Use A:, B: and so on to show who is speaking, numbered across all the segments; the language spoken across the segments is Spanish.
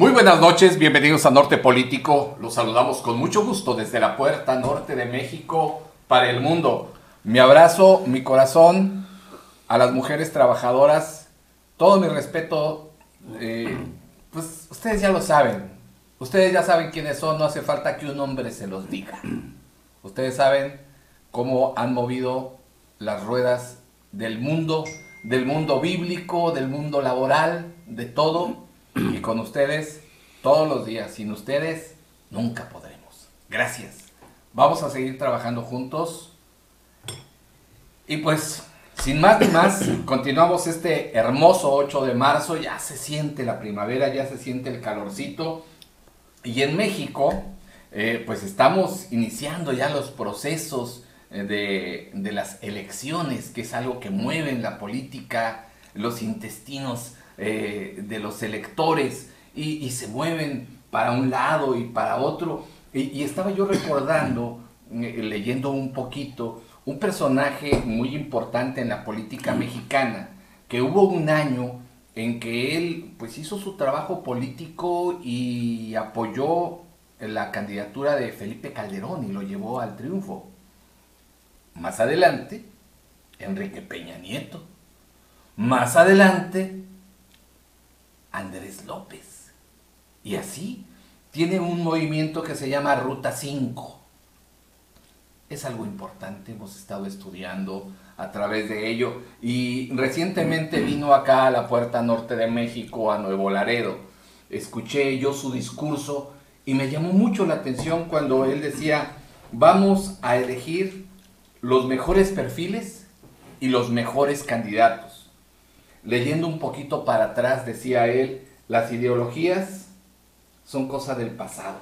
A: Muy buenas noches, bienvenidos a Norte Político. Los saludamos con mucho gusto desde la puerta norte de México para el mundo. Mi abrazo, mi corazón a las mujeres trabajadoras. Todo mi respeto. eh, pues ustedes ya lo saben. Ustedes ya saben quiénes son, no hace falta que un hombre se los diga. Ustedes saben cómo han movido las ruedas del mundo, del mundo bíblico, del mundo laboral, de todo. Y con ustedes todos los días. Sin ustedes nunca podremos. Gracias. Vamos a seguir trabajando juntos. Y pues, sin más ni más, continuamos este hermoso 8 de marzo. Ya se siente la primavera, ya se siente el calorcito. Y en México, eh, pues estamos iniciando ya los procesos eh, de, de las elecciones, que es algo que mueve en la política, los intestinos eh, de los electores y, se mueven para un lado y para otro. Y, y estaba yo recordando, eh, leyendo un poquito, un personaje muy importante en la política mexicana, que hubo un año en que él pues hizo su trabajo político y apoyó la candidatura de Felipe Calderón y lo llevó al triunfo. Más adelante, Enrique Peña Nieto. Más adelante, Andrés López. Y así tiene un movimiento que se llama Ruta 5. Es algo importante, hemos estado estudiando a través de ello y recientemente vino acá a la puerta norte de México, a Nuevo Laredo. Escuché yo su discurso y me llamó mucho la atención cuando él decía, vamos a elegir los mejores perfiles y los mejores candidatos. Leyendo un poquito para atrás, decía él, las ideologías son cosa del pasado.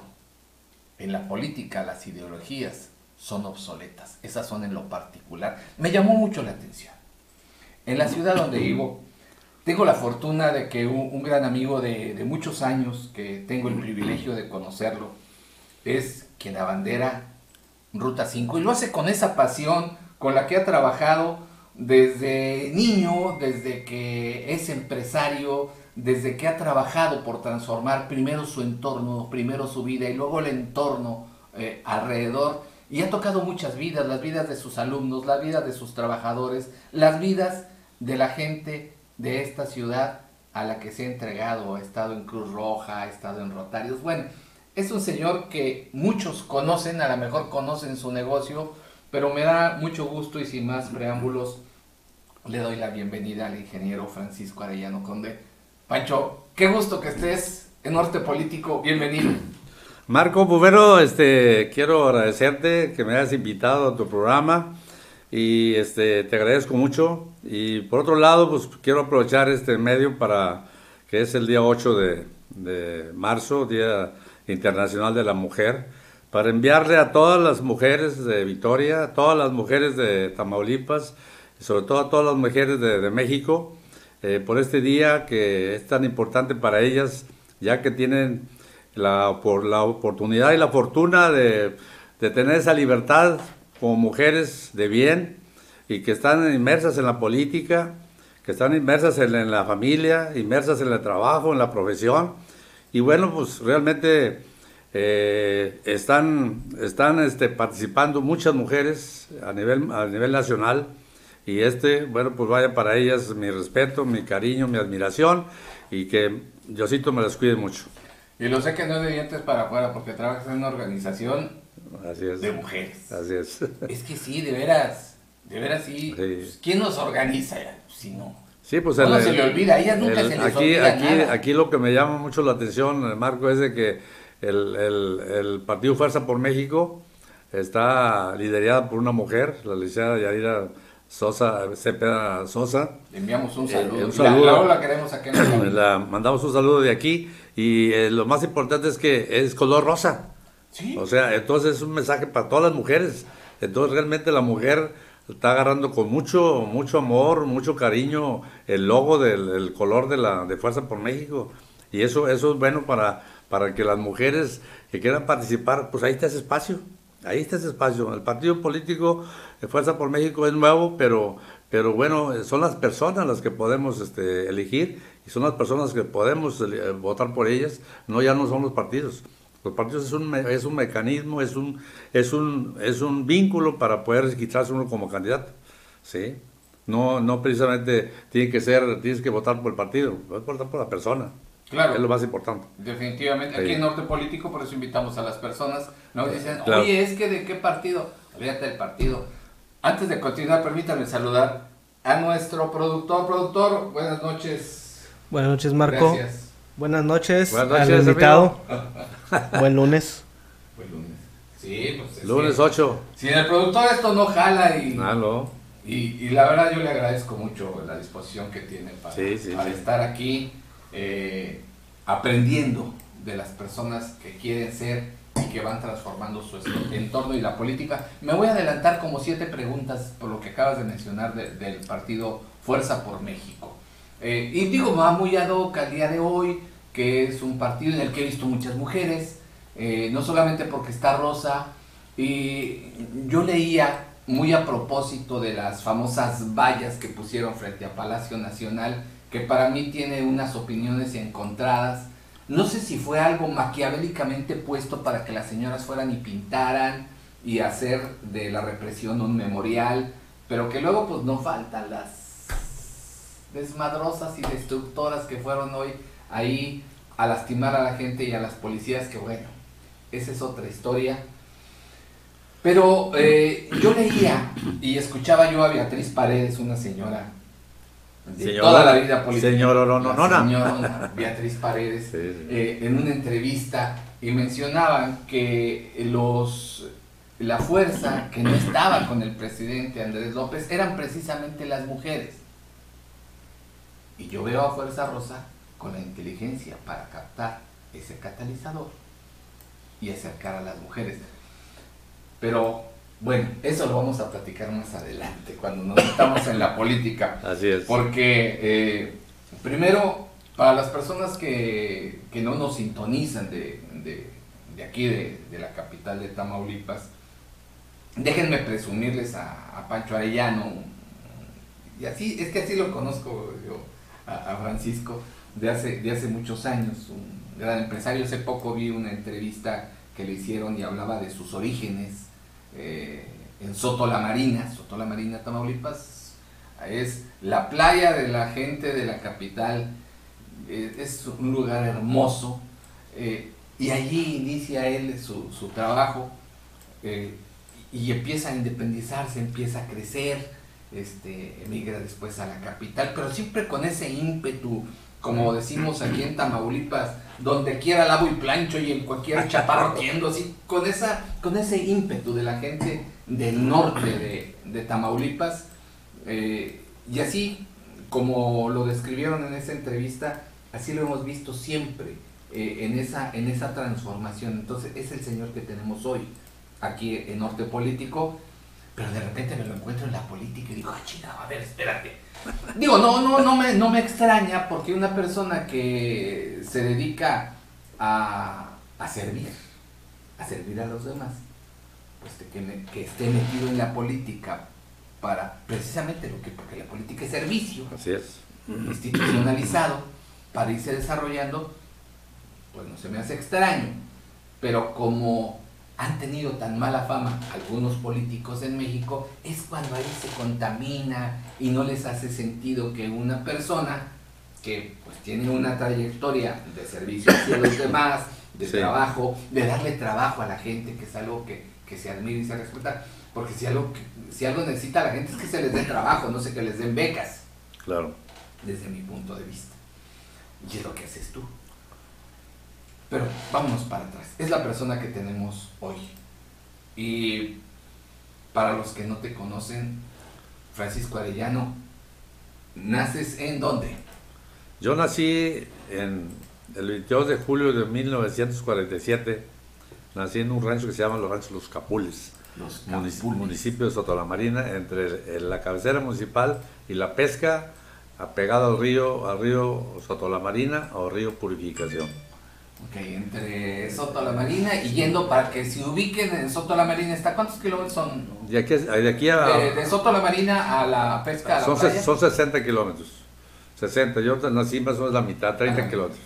A: En la política las ideologías son obsoletas. Esas son en lo particular. Me llamó mucho la atención. En la ciudad donde vivo, tengo la fortuna de que un, un gran amigo de, de, muchos años, que tengo el privilegio de conocerlo, es quien abandera Ruta 5 y lo hace con esa pasión con la que ha trabajado desde niño, desde que es empresario, desde que ha trabajado por transformar primero su entorno, primero su vida y luego el entorno eh, alrededor. Y ha tocado muchas vidas, las vidas de sus alumnos, las vidas de sus trabajadores, las vidas de la gente de esta ciudad a la que se ha entregado, ha estado en Cruz Roja, ha estado en Rotarios. Bueno, es un señor que muchos conocen, a lo mejor conocen su negocio, pero me da mucho gusto y sin más preámbulos le doy la bienvenida al ingeniero Francisco Arellano Conde. Pancho, qué gusto que estés en Norte Político, bienvenido.
B: Marco Bubero, este, quiero agradecerte que me hayas invitado a tu programa y este, te agradezco mucho. Y por otro lado, pues quiero aprovechar este medio para, que es el día 8 de, de marzo, Día Internacional de la Mujer, para enviarle a todas las mujeres de Victoria, a todas las mujeres de Tamaulipas, sobre todo a todas las mujeres de, México, eh, por este día que es tan importante para ellas, ya que tienen la, por la oportunidad y la fortuna de, de tener esa libertad como mujeres de bien y que están inmersas en la política, que están inmersas en, en la familia, inmersas en el trabajo, en la profesión. Y bueno, pues realmente eh, están, están este, participando muchas mujeres a nivel, a nivel nacional y este, bueno, pues vaya para ellas mi respeto, mi cariño, mi admiración y que Diosito me las cuide mucho.
A: Y lo sé que no es de dientes para afuera porque trabajas en una organización
B: Así es.
A: de mujeres.
B: Así es.
A: Es que sí, de veras, de veras sí.
B: Sí.
A: Pues, ¿Quién nos organiza? Si no.
B: Sí, pues
A: No,
B: el-
A: se le olvida, a ellas nunca
B: el-
A: se les
B: aquí,
A: olvida
B: aquí,
A: nada.
B: aquí lo que me llama mucho la atención, Marco, es de que el, el- el Partido Fuerza por México está liderada por una mujer, la licenciada Yadira Sosa, Cepeda Sosa.
A: Le enviamos un
B: Eh,
A: saludo.
B: un
A: Y
B: saludo.
A: La, la, la queremos aquí en. La,
B: mandamos un saludo de aquí y eh, lo más importante es que es color rosa.
A: Sí.
B: O sea, entonces es un mensaje para todas las mujeres. Entonces realmente la mujer está agarrando con mucho, mucho amor, mucho cariño el logo del el color de la de Fuerza por México. Y eso, eso es bueno para, para que las mujeres que quieran participar, pues ahí está ese espacio. Ahí está ese espacio. El partido político de Fuerza por México es nuevo, pero, pero bueno, son las personas las que podemos este, elegir y son las personas que podemos eh, votar por ellas, no ya no son los partidos. Los partidos es un, es un mecanismo, es un, es, un, es un vínculo para poder registrarse uno como candidato. ¿sí? No, no precisamente tiene que ser, tienes que votar por el partido, votar por la persona.
A: Claro.
B: Es lo más importante.
A: Definitivamente. Aquí en Norte Político, por eso invitamos a las personas. Nos dicen, oye, es que de qué partido. Olvídate del partido. Antes de continuar, permítanme saludar a nuestro productor. Productor, buenas noches.
C: Buenas noches, Marco.
A: Gracias.
C: Buenas noches,
B: Buenas noches,
C: al invitado. Buen lunes.
A: Buen lunes. Sí, pues es
B: Lunes
A: que
B: 8.
A: Si el productor esto no jala y,
B: Ah, no.
A: y, y la verdad yo le agradezco mucho la disposición que tiene para,
B: Sí, sí,
A: para
B: sí.
A: estar aquí eh, aprendiendo de las personas que quieren ser y que van transformando su entorno y la política. Me voy a adelantar como siete preguntas por lo que acabas de mencionar de- del partido Fuerza por México. Eh, y digo, va muy ad hoc día de hoy, que es un partido en el que he visto muchas mujeres, eh, no solamente porque está Rosa, y yo leía muy a propósito de las famosas vallas que pusieron frente a Palacio Nacional, que para mí tiene unas opiniones encontradas. No sé si fue algo maquiavélicamente puesto para que las señoras fueran y pintaran y hacer de la represión un memorial, pero que luego pues no faltan las desmadrosas y destructoras que fueron hoy ahí a lastimar a la gente y a las policías, que bueno, esa es otra historia. Pero eh, yo leía y escuchaba yo a Beatriz Paredes, una señora de toda la vida política. la señora Beatriz Paredes,
B: Sí, sí.
A: eh, en una entrevista y mencionaban que los la fuerza que no estaba con el presidente Andrés López eran precisamente las mujeres. Y yo veo a Fuerza Rosa con la inteligencia para captar ese catalizador y acercar a las mujeres. Pero bueno, eso lo vamos a platicar más adelante, cuando nos metamos en la política.
B: Así es.
A: Porque, eh, primero, para las personas que, que no nos sintonizan de, de- de aquí, de, de la capital de Tamaulipas, déjenme presumirles a, a Pancho Arellano, y así, es que así lo conozco yo, a, a Francisco, de hace, de hace muchos años, un gran empresario. Hace poco vi una entrevista que le hicieron y hablaba de sus orígenes eh, en Soto la Marina, Soto la Marina, Tamaulipas, es la playa de la gente de la capital, eh, es un lugar hermoso, eh, y allí inicia él su, su trabajo y empieza a independizarse, empieza a crecer, este, emigra después a la capital, pero siempre con ese ímpetu, como decimos aquí en Tamaulipas, donde quiera lavo y plancho y en cualquier chaparro tiendo, así, con, esa, con ese ímpetu de la gente del norte de, de Tamaulipas, eh, y así como lo describieron en esa entrevista, así lo hemos visto siempre eh, en, esa, en esa transformación. Entonces es el señor que tenemos hoy aquí en Norte Político, pero de repente me lo encuentro en la política y digo, ah, chingado, a ver, espérate. Digo, no, no, no me, no me extraña porque una persona que se dedica a, a servir, a servir a los demás, pues que, me- que esté metido en la política para precisamente lo que, porque la política es servicio,
B: Así es.
A: institucionalizado para irse desarrollando, pues no se me hace extraño. Pero como han tenido tan mala fama algunos políticos en México, es cuando ahí se contamina y no les hace sentido que una persona que pues tiene una trayectoria de servicio hacia los demás, de
B: Sí.
A: trabajo, de darle trabajo a la gente, que es algo que, que se admira y se respeta, porque si algo, si algo necesita la gente es que se les dé trabajo, no sé que les den becas
B: Claro.
A: desde mi punto de vista. Y es lo que haces tú. Pero vámonos para atrás. Es la persona que tenemos hoy. Y para los que no te conocen, Francisco Arellano, ¿naces en dónde?
B: Yo nací en el 22 de julio de 1947. Nací en un rancho que se llama los ranchos Los Capules,
A: Los Capules.
B: municipio de Sotolamarina, entre la cabecera municipal y la pesca, apegado al río, al río Sotolamarina o río Purificación.
A: Ok, entre Soto la Marina y yendo para que se ubiquen en Soto la Marina, ¿está cuántos kilómetros son?
B: De aquí, de aquí a...
A: De, de Soto la Marina a la pesca a la
B: son,
A: playa.
B: son 60 kilómetros. 60. Yo nací más o menos la mitad, 30
A: Ajá.
B: kilómetros.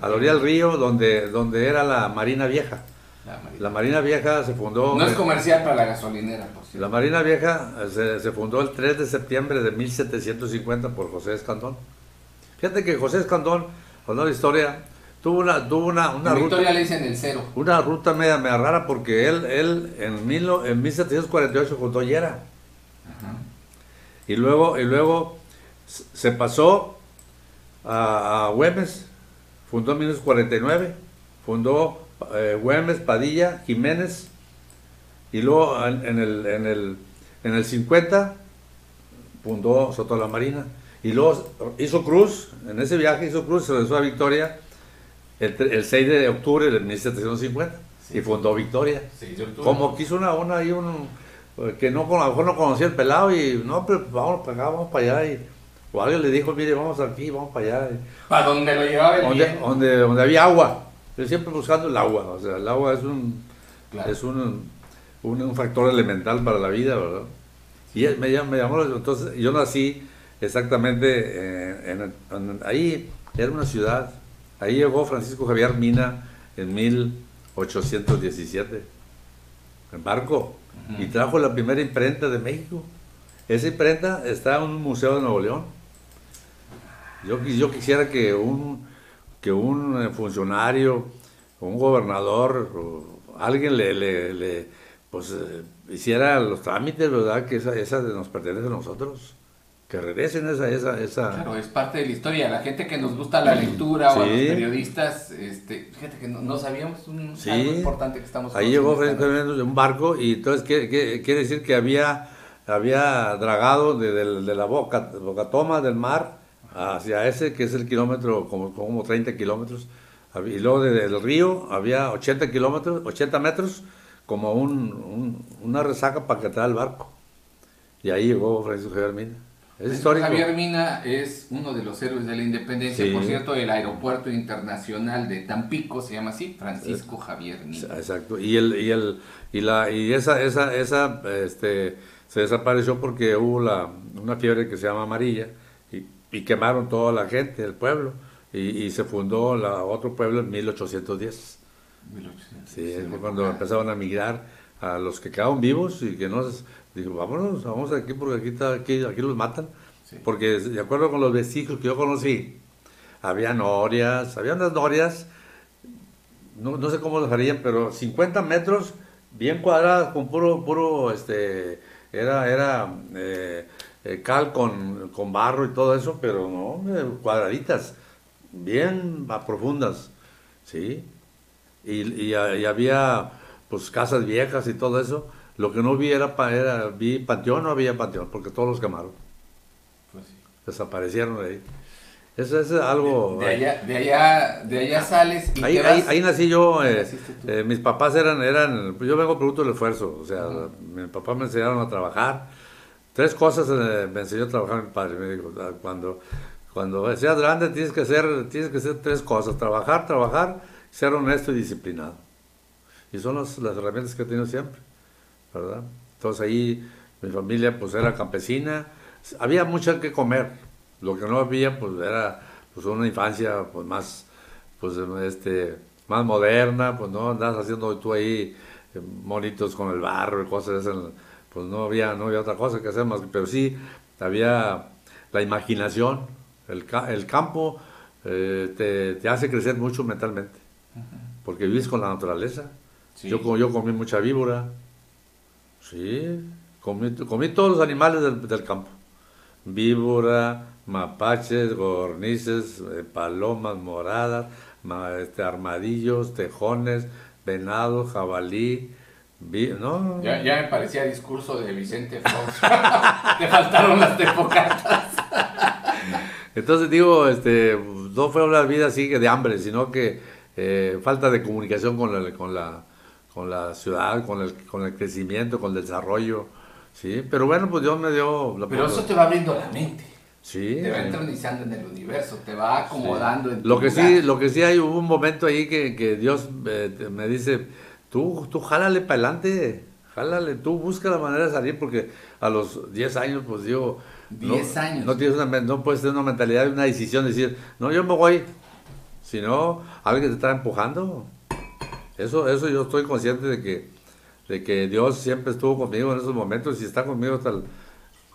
B: A la orilla del río, donde, donde era la Marina Vieja.
A: la Marina.
B: La Marina Vieja se fundó...
A: No es comercial para la gasolinera, por cierto.
B: La Marina Vieja se, se fundó el 3 de septiembre de 1750 por José Escandón. Fíjate que José Escandón, contando la historia, tuvo una, tuvo una, una ruta...
A: Victoria le dicen el cero.
B: Una ruta media, media rara porque él, él en, mil, en 1748 fundó Yera. Y luego, y luego se pasó a, a Güemes, fundó en 1949, fundó eh, Güemes, Padilla, Jiménez, y luego en, en el, en, el, en el 50 fundó Soto la Marina. Y luego hizo cruz, en ese viaje hizo cruz, se regresó a Victoria el, el 6 de octubre de 1750
A: Sí.
B: y fundó Victoria.
A: Sí,
B: Como quiso una, una ahí, un, que no, a lo mejor no conocía el pelado y no, pero vamos para acá, vamos para allá. Y, o alguien le dijo, mire, vamos aquí, vamos para allá.
A: Para donde lo llevaba el
B: donde,
A: viento.
B: donde, donde había agua. Yo siempre buscando el agua. O sea, el agua es un,
A: Claro.
B: es un, un, un factor elemental para la vida, ¿verdad? Y él me, llam- me llamó, la- entonces yo nací exactamente eh, en, en- ahí, era una ciudad. Ahí llegó Francisco Javier Mina en 1817, en barco, y trajo la primera imprenta de México. Esa imprenta está en un museo de Nuevo León. Yo, yo quisiera que un, que un eh, funcionario, un gobernador, o alguien le, le, le, pues, eh, hiciera los trámites, ¿verdad? Que esa, esa nos pertenece a nosotros. Que regresen esa, esa, esa.
A: Claro, es parte de la historia. La gente que nos gusta la lectura o a los periodistas, este, fíjate que no, no sabíamos un,
B: Sí.
A: algo importante que estamos
B: Ahí llegó de un barco y entonces ¿qué, qué- quiere decir que había, había dragado de, de- de la boca, bocatoma del mar hacia ese que es el kilómetro, como, como 30 kilómetros. Y luego desde el río había 80 kilómetros, 80 metros, como un, un- una resaca para que el barco. Y ahí llegó Francisco Javier Mina. Es histórico.
A: Javier Mina es uno de los héroes de la independencia.
B: Sí.
A: Por cierto, el aeropuerto internacional de Tampico se llama así, Francisco Javier Mina.
B: Exacto. Y el y el y la y esa esa esa este se desapareció porque hubo la una fiebre que se llama amarilla y, y quemaron toda la gente del pueblo y, y se fundó la otro pueblo en 1810.
A: 1800.
B: Sí,
A: me
B: cuando empezaron a migrar a los que quedaron vivos y que no dijo, vámonos, vamos aquí porque aquí está, aquí, aquí los matan.
A: Sí.
B: Porque de acuerdo con los vestigios que yo conocí, había norias, había unas norias, no, no sé cómo las harían, pero 50 metros bien cuadradas con puro, puro, este, era, era eh, eh, cal con, con barro y todo eso, pero no, cuadraditas, bien profundas, ¿sí? Y, y, y había pues casas viejas y todo eso. Lo que no vi era, era vi panteón, no había panteón, porque todos los quemaron,
A: Pues sí.
B: desaparecieron de ahí. Eso es algo...
A: De allá, de allá, de allá sales y
B: Ahí,
A: te
B: ahí,
A: vas-
B: ahí nací yo, eh, eh, mis papás eran, eran, pues yo vengo producto del esfuerzo, o sea, mi papá me enseñaron a trabajar, tres cosas eh, me enseñó a trabajar mi padre, me dijo, "Ah, cuando, cuando seas grande tienes que hacer, tienes que hacer tres cosas, trabajar, trabajar, ser honesto y disciplinado, y son las, las herramientas que he tenido siempre, ¿verdad? Entonces ahí mi familia pues era campesina, había mucho que comer, lo que no había pues era pues una infancia pues más pues este más moderna, pues no andas haciendo tú ahí eh, monitos con el barro y cosas esas, pues no había no había otra cosa que hacer más, pero sí había la imaginación, el, el campo eh, te, te hace crecer mucho mentalmente, porque vives con la naturaleza.
A: Sí.
B: Yo, yo comí mucha víbora, sí, comí, comí todos los animales del, del campo. Víbora, mapaches, gornices, eh, palomas moradas, ma- este, armadillos, tejones, venados, jabalí, vi- no,
A: Ya, ya me parecía discurso de Vicente Fox. Te faltaron las tepocatas.
B: Entonces digo, este, no fue una vida así de hambre, sino que eh, falta de comunicación con la, con la, con la ciudad, con el, con el crecimiento, con el desarrollo, sí. Pero bueno, pues Dios me dio la
A: Pero eso te va abriendo la mente.
B: sí.
A: Te va entronizando en el universo, te va acomodando en tu
B: Lo que
A: lugar.
B: sí, lo que sí hay, hubo un momento ahí que, que Dios eh, me dice, tú, tú jálale para adelante, jálale, tú busca la manera de salir, porque a los 10 años, pues digo, no,
A: 10 años.
B: No, tienes una, no puedes tener una mentalidad, una decisión, decir, no, yo me voy. Si no, alguien te está empujando. Eso, eso yo estoy consciente de que, de que Dios siempre estuvo conmigo en esos momentos y está conmigo hasta el,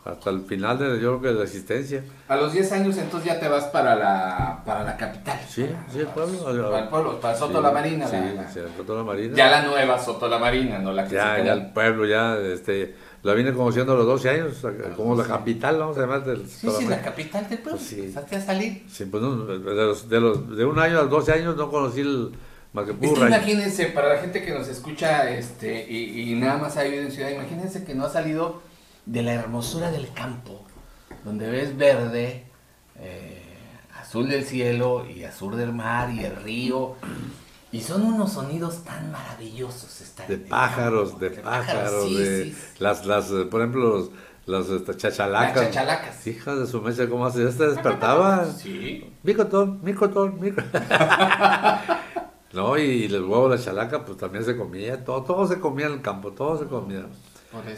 B: hasta el final de, yo creo que de la existencia.
A: A los 10 años entonces ya te vas para la, para la capital.
B: Sí, sí, el pueblo.
A: Para el pueblo, para Soto
B: Sí,
A: la Marina.
B: Sí,
A: la-
B: sí, Soto la Marina.
A: Ya la nueva Soto la Marina, no la que se
B: Ya,
A: queda-
B: ya el pueblo, ya, este, la vine conociendo a los 12 años, como la capital, vamos a llamar del
A: Sí, sí,
B: la
A: capital del pueblo.
B: Pues sí.
A: Empezaste a salir.
B: Sí, pues no, de, los, de, los, de un año a los 12 años no conocí el
A: Es que imagínense, para la gente que nos escucha este y, y nada más ha vivido en ciudad, imagínense que no ha salido de la hermosura del campo, donde ves verde, eh, azul del cielo y azul del mar y el río. Y son unos sonidos tan maravillosos. Estar
B: De pájaros,
A: campo,
B: de pájaros,
A: sí,
B: de
A: sí, sí.
B: las, las, eh, por ejemplo, los, las este, chachalacas.
A: Las chachalacas.
B: Hijas de su mecha, ¿cómo hace? Este despertaba.
A: Sí.
B: Micotón, micotón, mico. no, y los huevos de la chalaca, pues también se comía, todo, todo se comía en el campo, todo se comía.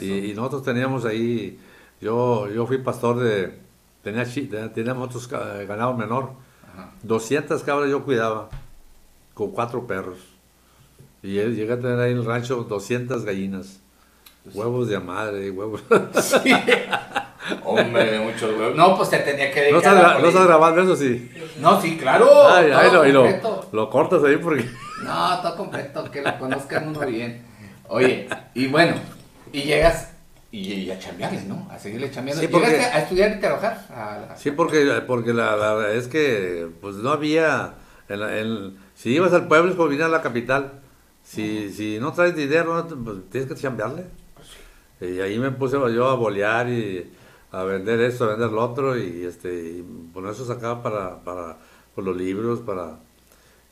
B: Y, y nosotros teníamos ahí, yo, yo fui pastor de, tenía, teníamos otros ca- ganado menor,
A: Ajá.
B: 200 cabras yo cuidaba, con cuatro perros. Y llegué llegué a tener ahí en el rancho 200 gallinas, huevos de madre, huevos.
A: Sí. Hombre, muchos huevos. No, pues te tenía que
B: no
A: dedicar
B: no estás grabando eso sí.
A: No, sí, claro. Completo.
B: Lo cortas ahí porque...
A: No, todo completo, que lo conozcan uno bien. Oye, y bueno, y llegas y, y a chambearle, ¿no? A seguirle chambeando.
B: Sí, porque-
A: ¿Llegaste a estudiar y trabajar? A la-
B: Sí, porque, porque la, la- es que pues no había, en en- si ibas al pueblo es como venir a la capital, si, si no traes dinero pues, tienes que chambearle. Y ahí me puse yo a bolear y a vender esto, a vender lo otro y este y por eso sacaba para, para por los libros, para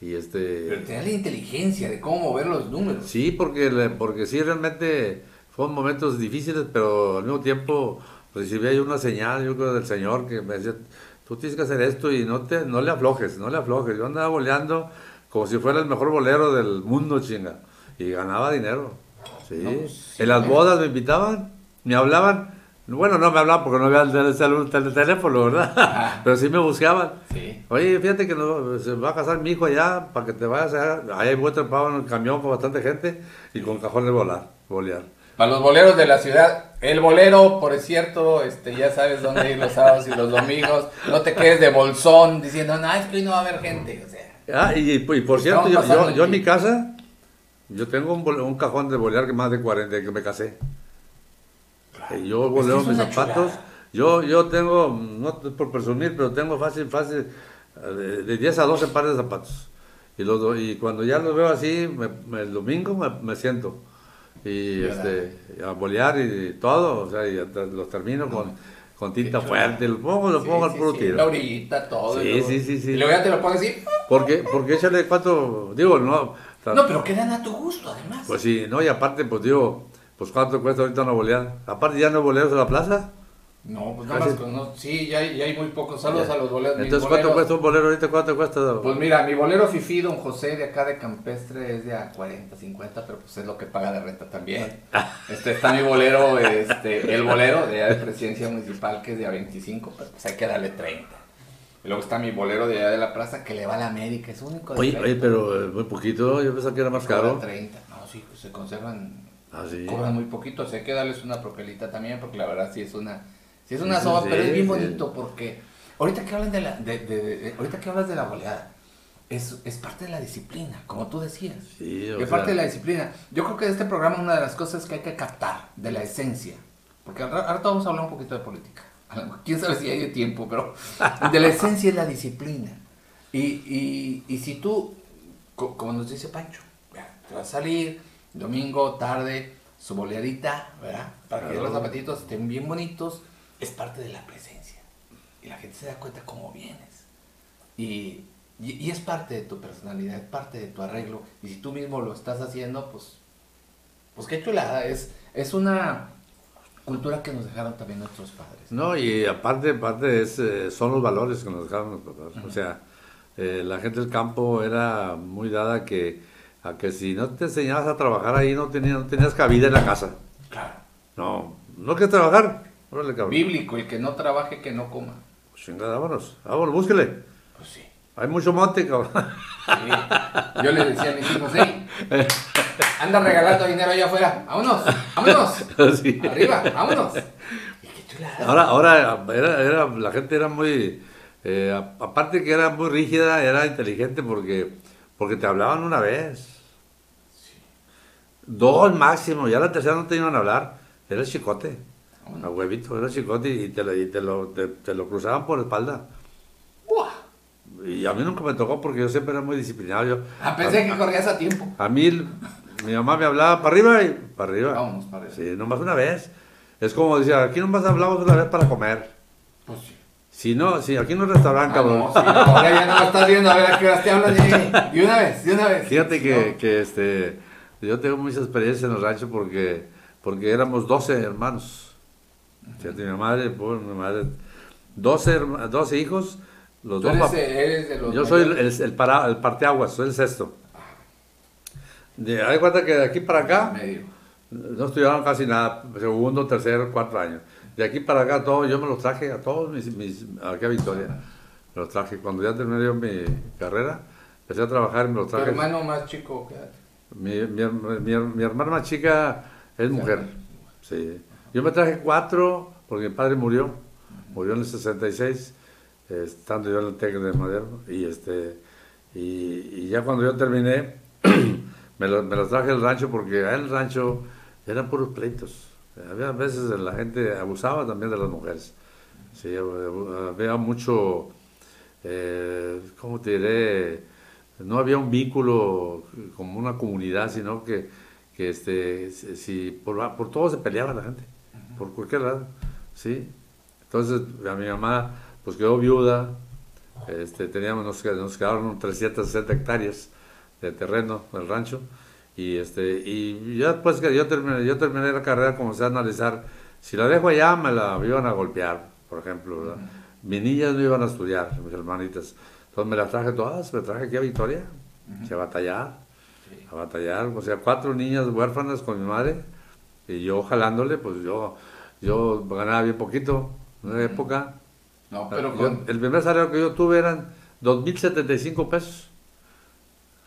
B: y
A: Pero
B: este
A: tenía la inteligencia de cómo mover los números.
B: sí porque le- porque sí realmente fueron momentos difíciles, pero al mismo tiempo recibía yo una señal, yo creo del Señor que me decía, tú tienes que hacer esto y no te no le aflojes, no le aflojes. Yo andaba boleando como si fuera el mejor bolero del mundo, chinga, y ganaba dinero. Sí.
A: No, pues, sí,
B: en las
A: ¿eh?
B: bodas me invitaban, me hablaban. Bueno, no me hablaban porque no había el, tel- tel- tel- teléfono, ¿verdad?
A: Ah.
B: Pero sí me buscaban.
A: Sí.
B: Oye, fíjate que no- se va a casar mi hijo allá para que te vayas allá. Ahí voy trepado en el camión con bastante gente y con cajón de volar, bolear.
A: Para los boleros de la ciudad, el bolero, por cierto, este, ya sabes dónde ir los sábados y los domingos. No te quedes de bolsón diciendo, no, es que hoy no va a haber gente. O sea,
B: Ah, y, y por
A: Estamos
B: cierto, yo, yo, yo en mi casa, yo tengo un, un cajón de bolear que más de 40 que me casé. Y yo boleo
A: es
B: mis zapatos.
A: chulada.
B: Yo, yo tengo, no por presumir, pero tengo fácil, fácil, eh, de, de 10 a 12 pares de zapatos. Y, los, y cuando ya los veo así, me- me- el domingo me, me siento. Y este, a bolear y todo, o sea, y los termino con, con tinta fuerte, lo pongo, lo
A: sí,
B: pongo al
A: sí,
B: puro
A: sí,
B: tiro.
A: La orillita, todo.
B: Sí,
A: luego-
B: sí, sí, sí.
A: Y luego ya te lo pones así.
B: Porque, porque échale cuánto, digo, no.
A: No, pero quedan a tu gusto, además.
B: Pues sí, no, y aparte, pues digo, pues cuánto cuesta ahorita una boleada. Aparte, ya no hay boleos en la plaza.
A: No, pues nada más con no, sí, ya hay, ya hay muy pocos. Saludos a los boleros.
B: Entonces, ¿cuánto
A: boleros.
B: cuesta un bolero ahorita? ¿Cuánto cuesta?
A: Pues mira, mi bolero Fifi, don José, de acá de Campestre, es de a 40, 50, pero pues es lo que paga de renta también. Este está mi bolero, este, el bolero de allá de presidencia municipal, que es de a 25, pero pues hay que darle 30. Y luego está mi bolero de allá de la plaza, que le va a la América, es único de
B: oye,
A: 30.
B: oye, pero eh, muy poquito, yo pensaba que era más caro.
A: 30. No, sí, pues se conservan,
B: Ah, sí.
A: cobran muy poquito, o sea, hay que darles una propelita también, porque la verdad sí es una, sí es una soba,
B: sí,
A: pero es bien bonito, porque ahorita que hablan de la, de, de- de- ahorita que hablas de la boleada, es, es parte de la disciplina, como tú decías.
B: Sí, o
A: Es
B: sea,
A: parte de la disciplina. Yo creo que de este programa una de las cosas que hay que captar, de la esencia, porque ahora, vamos a hablar un poquito de política. Quién sabe si hay tiempo, pero de la esencia es la disciplina. Y, y, y si tú, co- como nos dice Pancho, te vas a salir domingo, tarde, su boleadita, ¿verdad? Para que los zapatitos estén bien bonitos, es parte de la presencia. Y la gente se da cuenta cómo vienes. Y, y, y es parte de tu personalidad, es parte de tu arreglo. Y si tú mismo lo estás haciendo, pues, pues qué chulada. Es, es una cultura que nos dejaron también nuestros padres.
B: No, y aparte, aparte es, eh, son los valores que nos dejaron los papás. O sea, eh, la gente del campo era muy dada que, a que si no te enseñabas a trabajar ahí no tenías, no tenías cabida en la casa.
A: Claro.
B: No, no quieres trabajar. Órale, cabrón.
A: Bíblico, el que no trabaje, que no coma.
B: Chingada, vámonos. Vámonos, búsquele.
A: Pues sí.
B: Hay mucho monte, cabrón.
A: Sí. Yo les decía a mis hijos, hey, anda regalando dinero allá afuera. Vámonos, vámonos.
B: Sí.
A: Arriba, vámonos. Y qué chulada.
B: Ahora, ahora era, era- la gente era muy, eh, aparte que era muy rígida, era inteligente porque, porque te hablaban una vez. Dos máximo, ya la tercera no te iban a hablar. Era el chicote, a huevito, era el chicote y te, lo- y te lo, te, te lo cruzaban por la espalda.
A: Buah.
B: Y a mí nunca me tocó porque yo siempre era muy disciplinado. Yo,
A: Ah, pensé que corrías a tiempo.
B: a mí, mi mamá me hablaba para arriba y para arriba.
A: Vámonos para arriba.
B: Sí, nomás una vez. Es como decía, aquí nomás hablamos una vez para comer.
A: Pues sí.
B: Si no, si aquí no es restaurante,
A: Ah,
B: cabrón.
A: no, sí, ahora ya no me estás viendo a ver a qué horas te hablan. Y, de una vez, de una vez.
B: Fíjate que,
A: No.
B: que, este, yo tengo mucha experiencia en el rancho porque, porque éramos 12 hermanos. Fíjate, mi madre, pobre, mi madre, 12, herma- 12 hijos, los
A: Tú
B: dos
A: eres, de los.
B: Yo soy el, el, el para- el parteaguas, soy el sexto. De, hay cuenta que de aquí para acá
A: Medio.
B: no estudiaron casi nada, segundo, tercero, cuarto año. De aquí para acá, todo, yo me los traje a todos mis, mis aquí a Victoria. Me los traje. Cuando ya terminé yo mi carrera, empecé a trabajar y me los
A: Tu
B: traje.
A: hermano más chico, quédate.
B: Mi, mi, mi her- mi hermana más chica es mujer. Sí. Yo me traje cuatro porque mi padre murió. Murió en el 66, eh, estando yo en el TEC de Madero. Y, este, y, y ya cuando yo terminé, me, lo- me los traje al rancho porque en el rancho eran puros pleitos. Había veces la gente abusaba también de las mujeres. Sí, hab- había mucho, eh, ¿cómo te diré? No había un vínculo como una comunidad, sino que, que este, si, por, por todo se peleaba la gente, por cualquier lado, ¿sí? Entonces a mi mamá pues quedó viuda, este, teníamos, nos, nos quedaron 360 hectáreas de terreno del rancho, y, este, y ya después que yo terminé, yo terminé la carrera comencé a analizar, si la dejo allá me la iban a golpear, por ejemplo, ¿verdad? Mis niñas no iban a estudiar, mis hermanitas, entonces me las traje todas, me traje aquí a Victoria, a batallar, a batallar, o sea, cuatro niñas huérfanas con mi madre, y yo jalándole, pues yo, yo ganaba bien poquito, en una época,
A: No, pero
B: yo-
A: con.
B: el primer salario que yo tuve eran 2.075 pesos.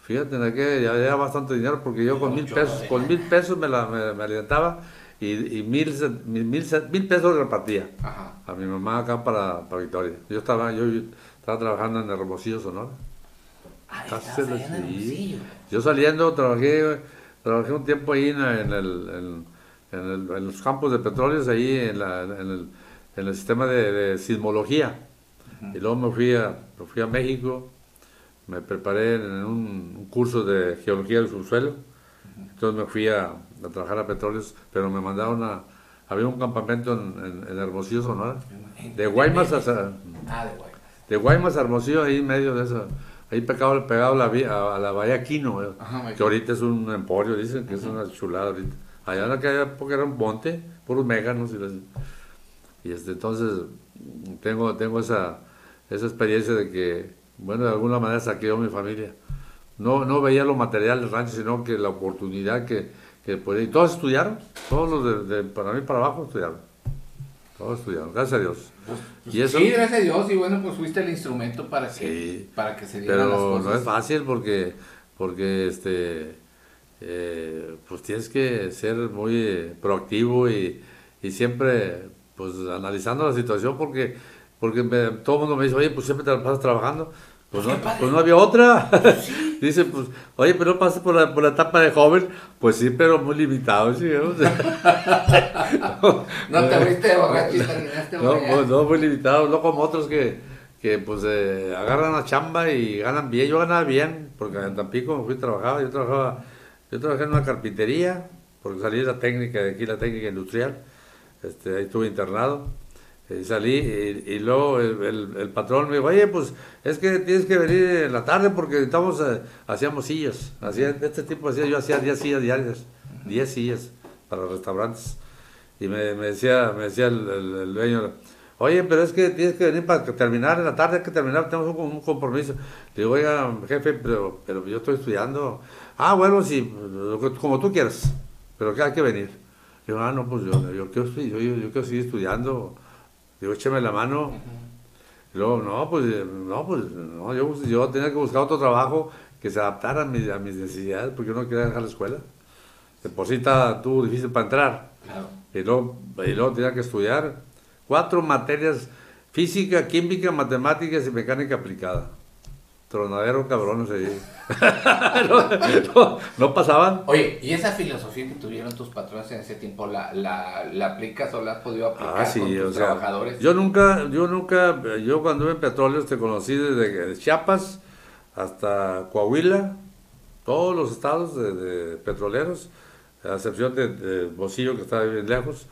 B: Fíjate, en aquel ya era bastante dinero porque yo con mil pesos, con mil pesos me, la, me, me alimentaba y, y mil, mil, mil, mil pesos repartía
A: Ajá.
B: a mi mamá acá para, para Victoria. Yo estaba, yo, yo estaba trabajando en Hermosillo, Sonora.
A: Ah, allá en. Hermosillo.
B: Yo saliendo, trabajé, trabajé un tiempo ahí en, en el, en, el- en los campos de petróleos, ahí en, la- el, en el sistema de, de sismología. Y luego me fui, a, me fui a México, me preparé en un, un curso de geología del subsuelo. Entonces me fui a, a trabajar a petróleos, pero me mandaron a... Había un campamento en, en, en Hermosillo, Sonora. De Guaymas a,
A: Ah, de Guaymas.
B: De Guaymas a Hermosillo, ahí en medio de eso. Ahí pegado, pegado a, la, a, a la Bahía Quino, eh,
A: Ajá,
B: que ahorita es un emporio, dicen que es una chulada ahorita. Allá en aquella época era un monte, puros méganos. Y, las- y este, entonces tengo, tengo esa, esa experiencia de que, bueno, de alguna manera saqué a mi familia. No, no veía lo material del rancho, sino que la oportunidad que, que podía. Y todos estudiaron, todos los de, de para mí para abajo estudiaron. Todos estudiaron, gracias a Dios. Y eso,
A: Sí, gracias a Dios. Y bueno, pues fuiste el instrumento para que,
B: Sí.
A: para que se dieran las
B: Pero
A: cosas.
B: no es fácil porque, porque este, eh, pues tienes que ser muy eh, proactivo y, y siempre pues analizando la situación porque, porque me- todo el mundo me dice, oye, pues siempre te la pasas trabajando. Pues no, pues no había otra. Dice, pues, oye, pero pasas por la, por la etapa de joven. Pues sí, pero muy limitado, sí. ¿no?
A: No te fuiste de borracho y terminaste
B: No, pues, no, muy limitado, no como otros que, que pues eh, agarran la chamba y ganan bien. Yo ganaba bien, porque en Tampico me fui a trabajar, yo trabajaba, yo trabajé en una carpintería, porque salí de la técnica, de aquí la técnica industrial, este, ahí estuve internado, y salí, y, luego el, patrón me dijo, oye, pues es que tienes que venir en la tarde porque estamos, eh, hacíamos sillas, hacía, este tipo hacía, yo hacía 10 sillas diarias, 10 sillas para restaurantes. Y me, decía, me decía el, dueño, oye, pero es que tienes que venir para terminar en la tarde, hay que terminar, tenemos un, compromiso. Le digo, oiga, jefe, pero, pero yo estoy estudiando. Ah, bueno, sí, como tú quieras, pero que hay que venir. Digo, ah, no, pues yo, yo, quiero, yo, yo, yo quiero seguir estudiando. Digo, écheme la mano. Y luego, no, pues, no, pues, no, yo, yo tenía que buscar otro trabajo que se adaptara a, mi- a mis necesidades, porque yo no quería dejar la escuela. De por sí estaba- estuvo difícil para entrar.
A: Claro.
B: Y luego, y luego tenía que estudiar cuatro materias, física, química, matemáticas y mecánica aplicada. Tronadero cabrones ahí. no, no- no pasaban.
A: Oye, ¿y esa filosofía que tuvieron tus patrones en ese tiempo, la, la, la aplicas o la has podido aplicar
B: Ah, sí,
A: con tus
B: o sea,
A: trabajadores?
B: yo nunca, yo nunca, yo cuando en petróleos te conocí desde Chiapas hasta Coahuila, todos los estados de, de petroleros, a excepción de, de Bocillo que estaba bien lejos,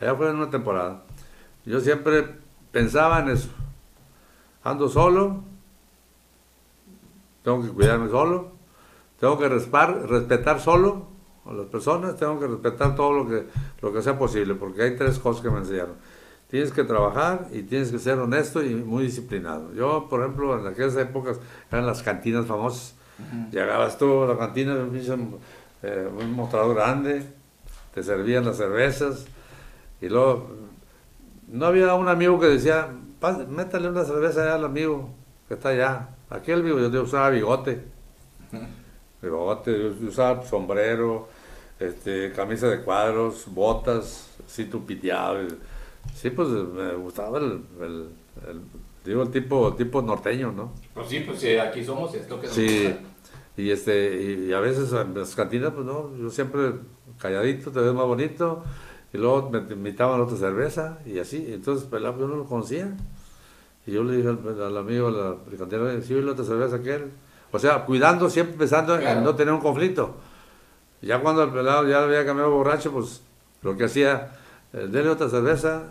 B: allá fue en una temporada. Yo siempre pensaba en eso, ando solo, tengo que cuidarme solo, tengo que respar- respetar solo a las personas, tengo que respetar todo lo que, lo que sea posible, porque hay tres cosas que me enseñaron. Tienes que trabajar y tienes que ser honesto y muy disciplinado. Yo, por ejemplo, en aquellas épocas eran las cantinas famosas. Llegabas tú a la cantina, un eh, un mostrador grande, te servían las cervezas y luego no había un amigo que decía, "Pase, métale una cerveza allá al amigo que está allá. Aquel yo, usaba bigote, bigote, yo usaba sombrero, este, camisa de cuadros, botas, así tupiteado. Sí, pues me gustaba el, el- el- digo, el tipo, el tipo norteño, ¿no?
A: Pues sí, pues sí, aquí somos, es lo que
B: Sí, y, este, y, y a veces en las cantinas, pues no, yo siempre calladito, te ves más bonito, y luego me me invitaban a otra cerveza, y así, entonces pues, yo no lo conocía. Y yo le dije al, al amigo, al al cantinero, sí, la otra cerveza aquel. O sea, cuidando, siempre pensando
A: Claro.
B: en no tener un conflicto. Ya cuando el pelado ya había cambiado borracho, pues lo que hacía, eh, dele otra cerveza,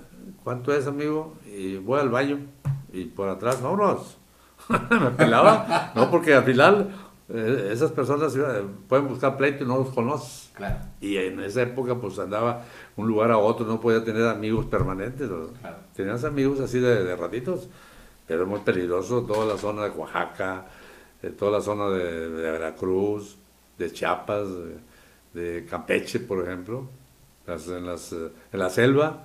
B: ¿cuánto es, amigo? Y voy al baño, y por atrás, vámonos. me pelaba, no, porque al final eh, esas personas eh, pueden buscar pleito y no los conoces.
A: Claro,
B: Y en esa época pues andaba un lugar a otro, no podía tener amigos permanentes. Tenías amigos así de, de ratitos, pero es muy peligroso toda la zona de Oaxaca, de toda la zona de, de Veracruz, de Chiapas, de, de Campeche, por ejemplo, las- en, las, eh, en la selva,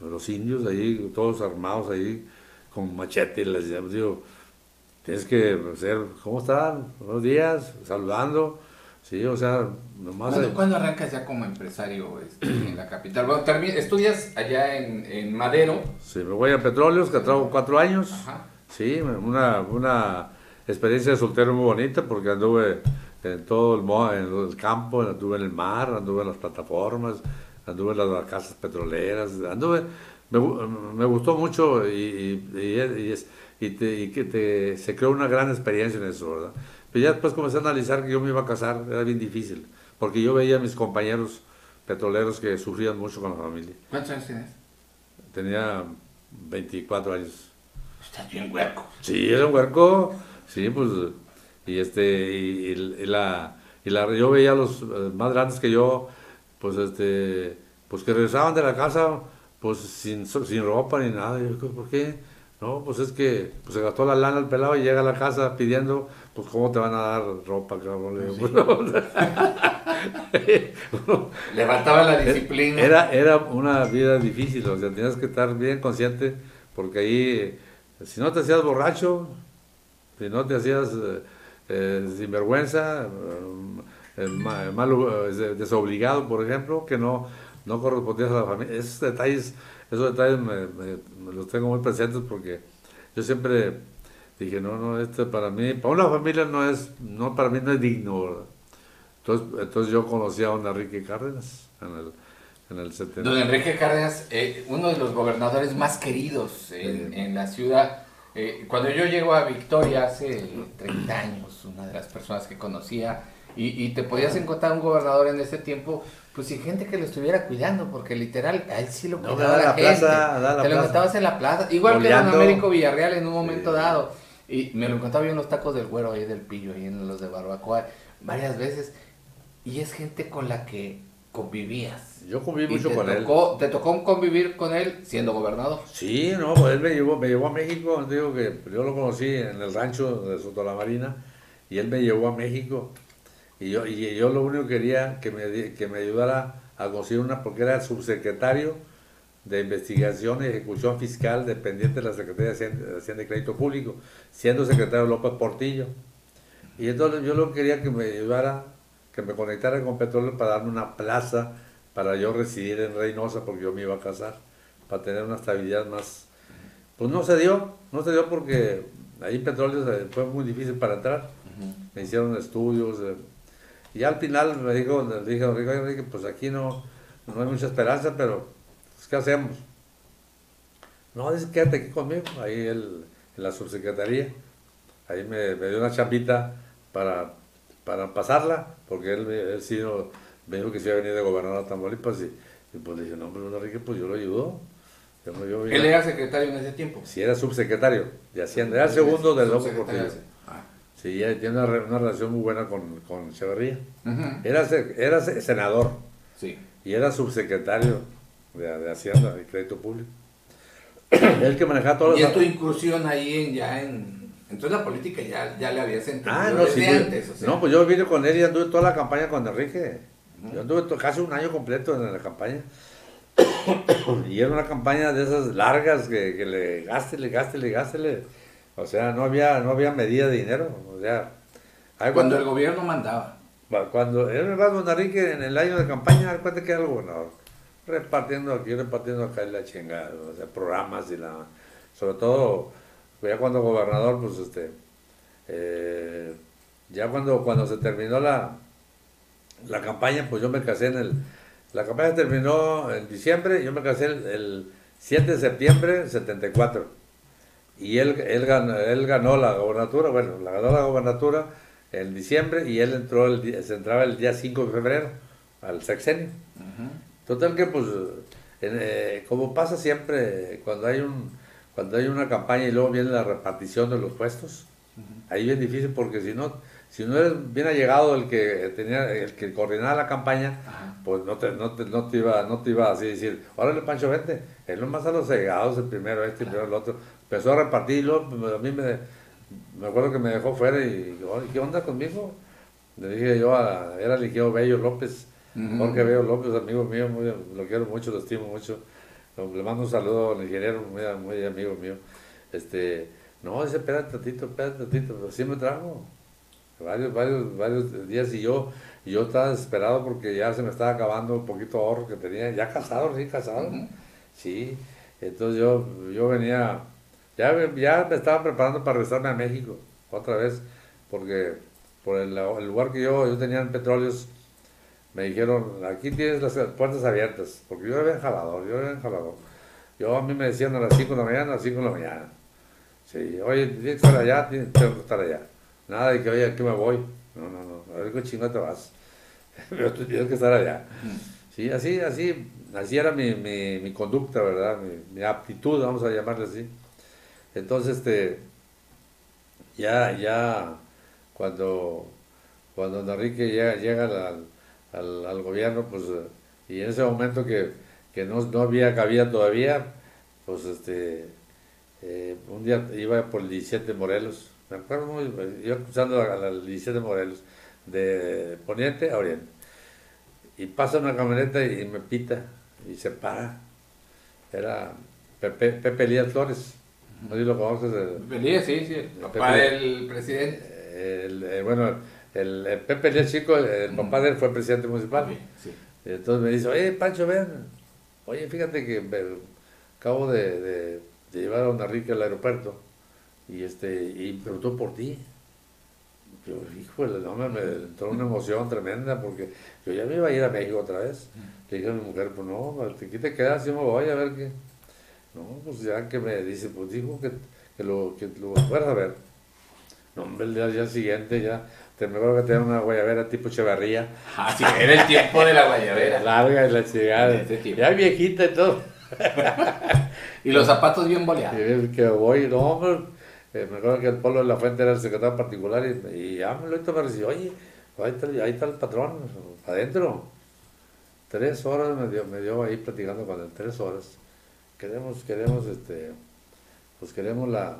B: los indios ahí, todos armados ahí, con machete, les digo, tienes que ser, ¿cómo están? Buenos días, saludando, sí, o sea, nomás...
A: ¿Cuándo, cuándo arrancas ya como empresario este, en la capital? Bueno, estudias allá en, en Madero.
B: Sí, me voy a Petróleos, que trabajo cuatro años.
A: Ajá.
B: Sí, una, una experiencia de soltero muy bonita porque anduve en todo el, en el campo, anduve en el mar, anduve en las plataformas, anduve en las casas petroleras, anduve, me, me gustó mucho y, y, y- y es- y te- y que te, se creó una gran experiencia en eso, ¿verdad? Pero ya después comencé a analizar que yo me iba a casar, era bien difícil, porque yo veía a mis compañeros petroleros que sufrían mucho con la familia.
A: ¿Cuántos años tienes?
B: Tenía 24 años.
A: Estás bien huerco.
B: Sí, era un huerco. Sí, pues. Y este. Y, y- la. Y la, yo veía a los eh, más grandes que yo, pues este. Pues que regresaban de la casa, pues sin, sin ropa ni nada. Yo, ¿por qué? No, pues es que pues, se gastó la lana el pelado y llega a la casa pidiendo, pues ¿cómo te van a dar ropa, cabrón? Le digo,
A: Levantaba la disciplina.
B: Era, era una vida difícil, o sea, tenías que estar bien consciente, porque ahí, si no te hacías borracho, si no te hacías eh, eh, sinvergüenza, eh, eh, des- desobligado, por ejemplo, que no, no correspondías a la familia. Esos detalles, esos detalles me, me- me los tengo muy presentes porque yo siempre dije, no, no, este para mí, para una familia no es, no, para mí no es digno, ¿verdad? Entonces, entonces yo conocí a don Enrique Cárdenas en el, en el 70.
A: Don Enrique Cárdenas, eh, uno de los gobernadores más queridos en, en la ciudad. Eh, cuando yo llego a Victoria hace 30 años, una de las personas que conocía, y, y te podías encontrar un gobernador en ese tiempo, pues sin gente que lo estuviera cuidando, porque literal, a él sí lo
B: No,
A: cuidaba
B: da
A: la,
B: la
A: gente.
B: plaza, da la
A: te lo
B: plaza.
A: encontrabas en la plaza, igual que
B: Boleando.
A: don Américo Villarreal en un momento
B: Sí.
A: dado. Y me lo encontraba yo en los tacos del güero ahí del pillo, ahí en los de barbacoa, varias veces. Y es gente con la que convivías.
B: Yo conviví
A: Y
B: mucho con él.
A: tocó, ¿Te tocó convivir con él siendo gobernador?
B: Sí, no, pues él me llevó, me llevó a México, digo que yo lo conocí en el rancho de Soto la Marina y él me llevó a México y yo, y yo lo único que quería que me, que me ayudara a conseguir una, porque era subsecretario de Investigación y Ejecución Fiscal dependiente de la Secretaría de Hacienda, y Crédito Público, siendo secretario López Portillo. Y entonces yo lo quería que me ayudara, que me conectara con petróleo para darme una plaza para yo residir en Reynosa, porque yo me iba a casar, para tener una estabilidad más. Pues no se dio, no se dio porque ahí petróleo fue muy difícil para entrar. Me hicieron estudios. Y al final me dijo, le dije, a Enrique, "Oye, Enrique, pues aquí no, no hay mucha esperanza, pero pues, ¿qué hacemos? No, dice, quédate aquí conmigo, ahí él, en la subsecretaría. Ahí me, me dio una chambita para, para pasarla, porque él, sí no- me dijo que se iba a venir de gobernador a Tamaulipas. Y, y pues le dije, no, don Enrique, pues yo lo ayudo. Yo, me- yo,
A: Él era secretario en ese tiempo.
B: si era subsecretario de Hacienda, era el segundo del López. Portillo. Sí, tiene una, una relación muy buena con, con Echeverría.
A: Ujú.
B: Era, era se- senador
A: Sí.
B: y era subsecretario de, de Hacienda y Crédito Público. Él que manejaba todas
A: Y
B: las...
A: en tu incursión ahí en, ya en... Entonces la política ya, ya le habías entendido
B: Ah, no,
A: desde
B: sí,
A: antes, o sea.
B: no, pues yo vine con él y anduve toda la campaña con Enrique. Yo anduve casi un año completo en la campaña. y era una campaña de esas largas que, que le gástele, gástele, gástele. O sea, no había, no había medida de dinero. O sea,
A: Cuando el gobierno mandaba.
B: Cuando va don Enrique en el año de campaña, cuenta que era el gobernador. Repartiendo aquí, repartiendo acá y la chingada, o sea, programas y la. Sobre todo, ya cuando gobernador, pues este. eh, ya cuando, cuando se terminó la, la campaña, pues yo me casé en el. La campaña terminó en diciembre, yo me casé el, el 7 de septiembre del 74. Y él, él, ganó, él ganó la gobernatura, bueno, la ganó la gobernatura en diciembre y él entró el, se entraba el día 5 de febrero al sexenio. Total que pues, en, eh, como pasa siempre cuando hay un cuando hay una campaña y luego viene la repartición de los puestos, ahí es difícil porque si no si no eres bien allegado el que tenía el que coordinaba la campaña,
A: Ajá.
B: pues no te, no te, no te iba no te iba así a decir, órale Pancho vente, él nomás a los allegados, el primero este, el primero el otro, empezó a repartir y luego pues, a mí me, me acuerdo que me dejó fuera y "Oye, ¿qué onda conmigo? Le dije yo a, era Ligeo Bello López,
A: Ujú.
B: Jorge Bello López, amigo mío, muy- lo quiero mucho, lo estimo mucho. Le mando un saludo al ingeniero, muy, muy amigo mío. Este, no, dice, espérate tantito, espérate tantito, pero sí me trajo. Varios, varios, varios días y yo, y yo estaba desesperado porque ya se me estaba acabando un poquito de ahorro que tenía, ya casado, sí, casado. Sí, entonces yo, yo venía, ya, me- ya me estaba preparando para regresarme a México otra vez, porque por el, el lugar que yo, yo tenía en petróleos, me dijeron, aquí tienes las puertas abiertas, porque yo era en jalador, yo era en jalador. Yo a mí me decían a las 5 de la mañana, a las 5 de la mañana. Sí, oye, tienes que estar allá, tienes tengo que estar allá. Nada de que, oye, aquí me voy. No, no, no, a ver qué chingada te vas. Pero tú tienes que estar allá. Sí, así, así, así era mi, mi, mi conducta, ¿verdad? Mi, mi aptitud, vamos a llamarle así. Entonces, este, ya, ya, cuando, cuando don Enrique llega, llega al, al, al gobierno, pues, y en ese momento que, que no, no había cabida todavía, pues, este, eh, un día iba por el 17 de Morelos, me acuerdo muy, iba cruzando al al 17 de Morelos, de poniente a oriente. Y pasa una camioneta y me pita y se para. Era Pepe, Pepe Elías Flores. No sé si lo conoces. el-
A: Feliz, sí, sí. El papá
B: Pepe.
A: del presidente.
B: el- el- bueno, el, el Pepe Elías Chico, el, papá de él fue presidente municipal.
A: Sí.
B: Y entonces me dice, oye, Pancho, ven. Oye, fíjate que me- acabo de, de- de llevar a don Enrique al aeropuerto y este y preguntó por ti. Yo, híjole, no, me, me entró una emoción tremenda porque yo ya me iba a ir a México otra vez. Le dije a mi mujer, pues no, aquí te quedas, yo me voy a ver qué. No, pues ya que me dice, pues dijo que, que lo, que lo fueras a ver. No, hombre, el día, siguiente ya, te me acuerdo que tenía una guayabera tipo Echeverría.
A: Ah, sí, era el tiempo de la guayabera.
B: Larga y la
A: ese tiempo.
B: Ya viejita y todo.
A: Y los zapatos bien
B: Y
A: boleados.
B: el que voy, no, hombre. Eh, me acuerdo que el Polo de la Fuente era el secretario particular y, ya me lo me recibió, oye, ahí está, ahí está el patrón, adentro. Tres horas me dio, me dio ahí platicando con él, tres horas. Queremos, queremos, este, pues queremos la,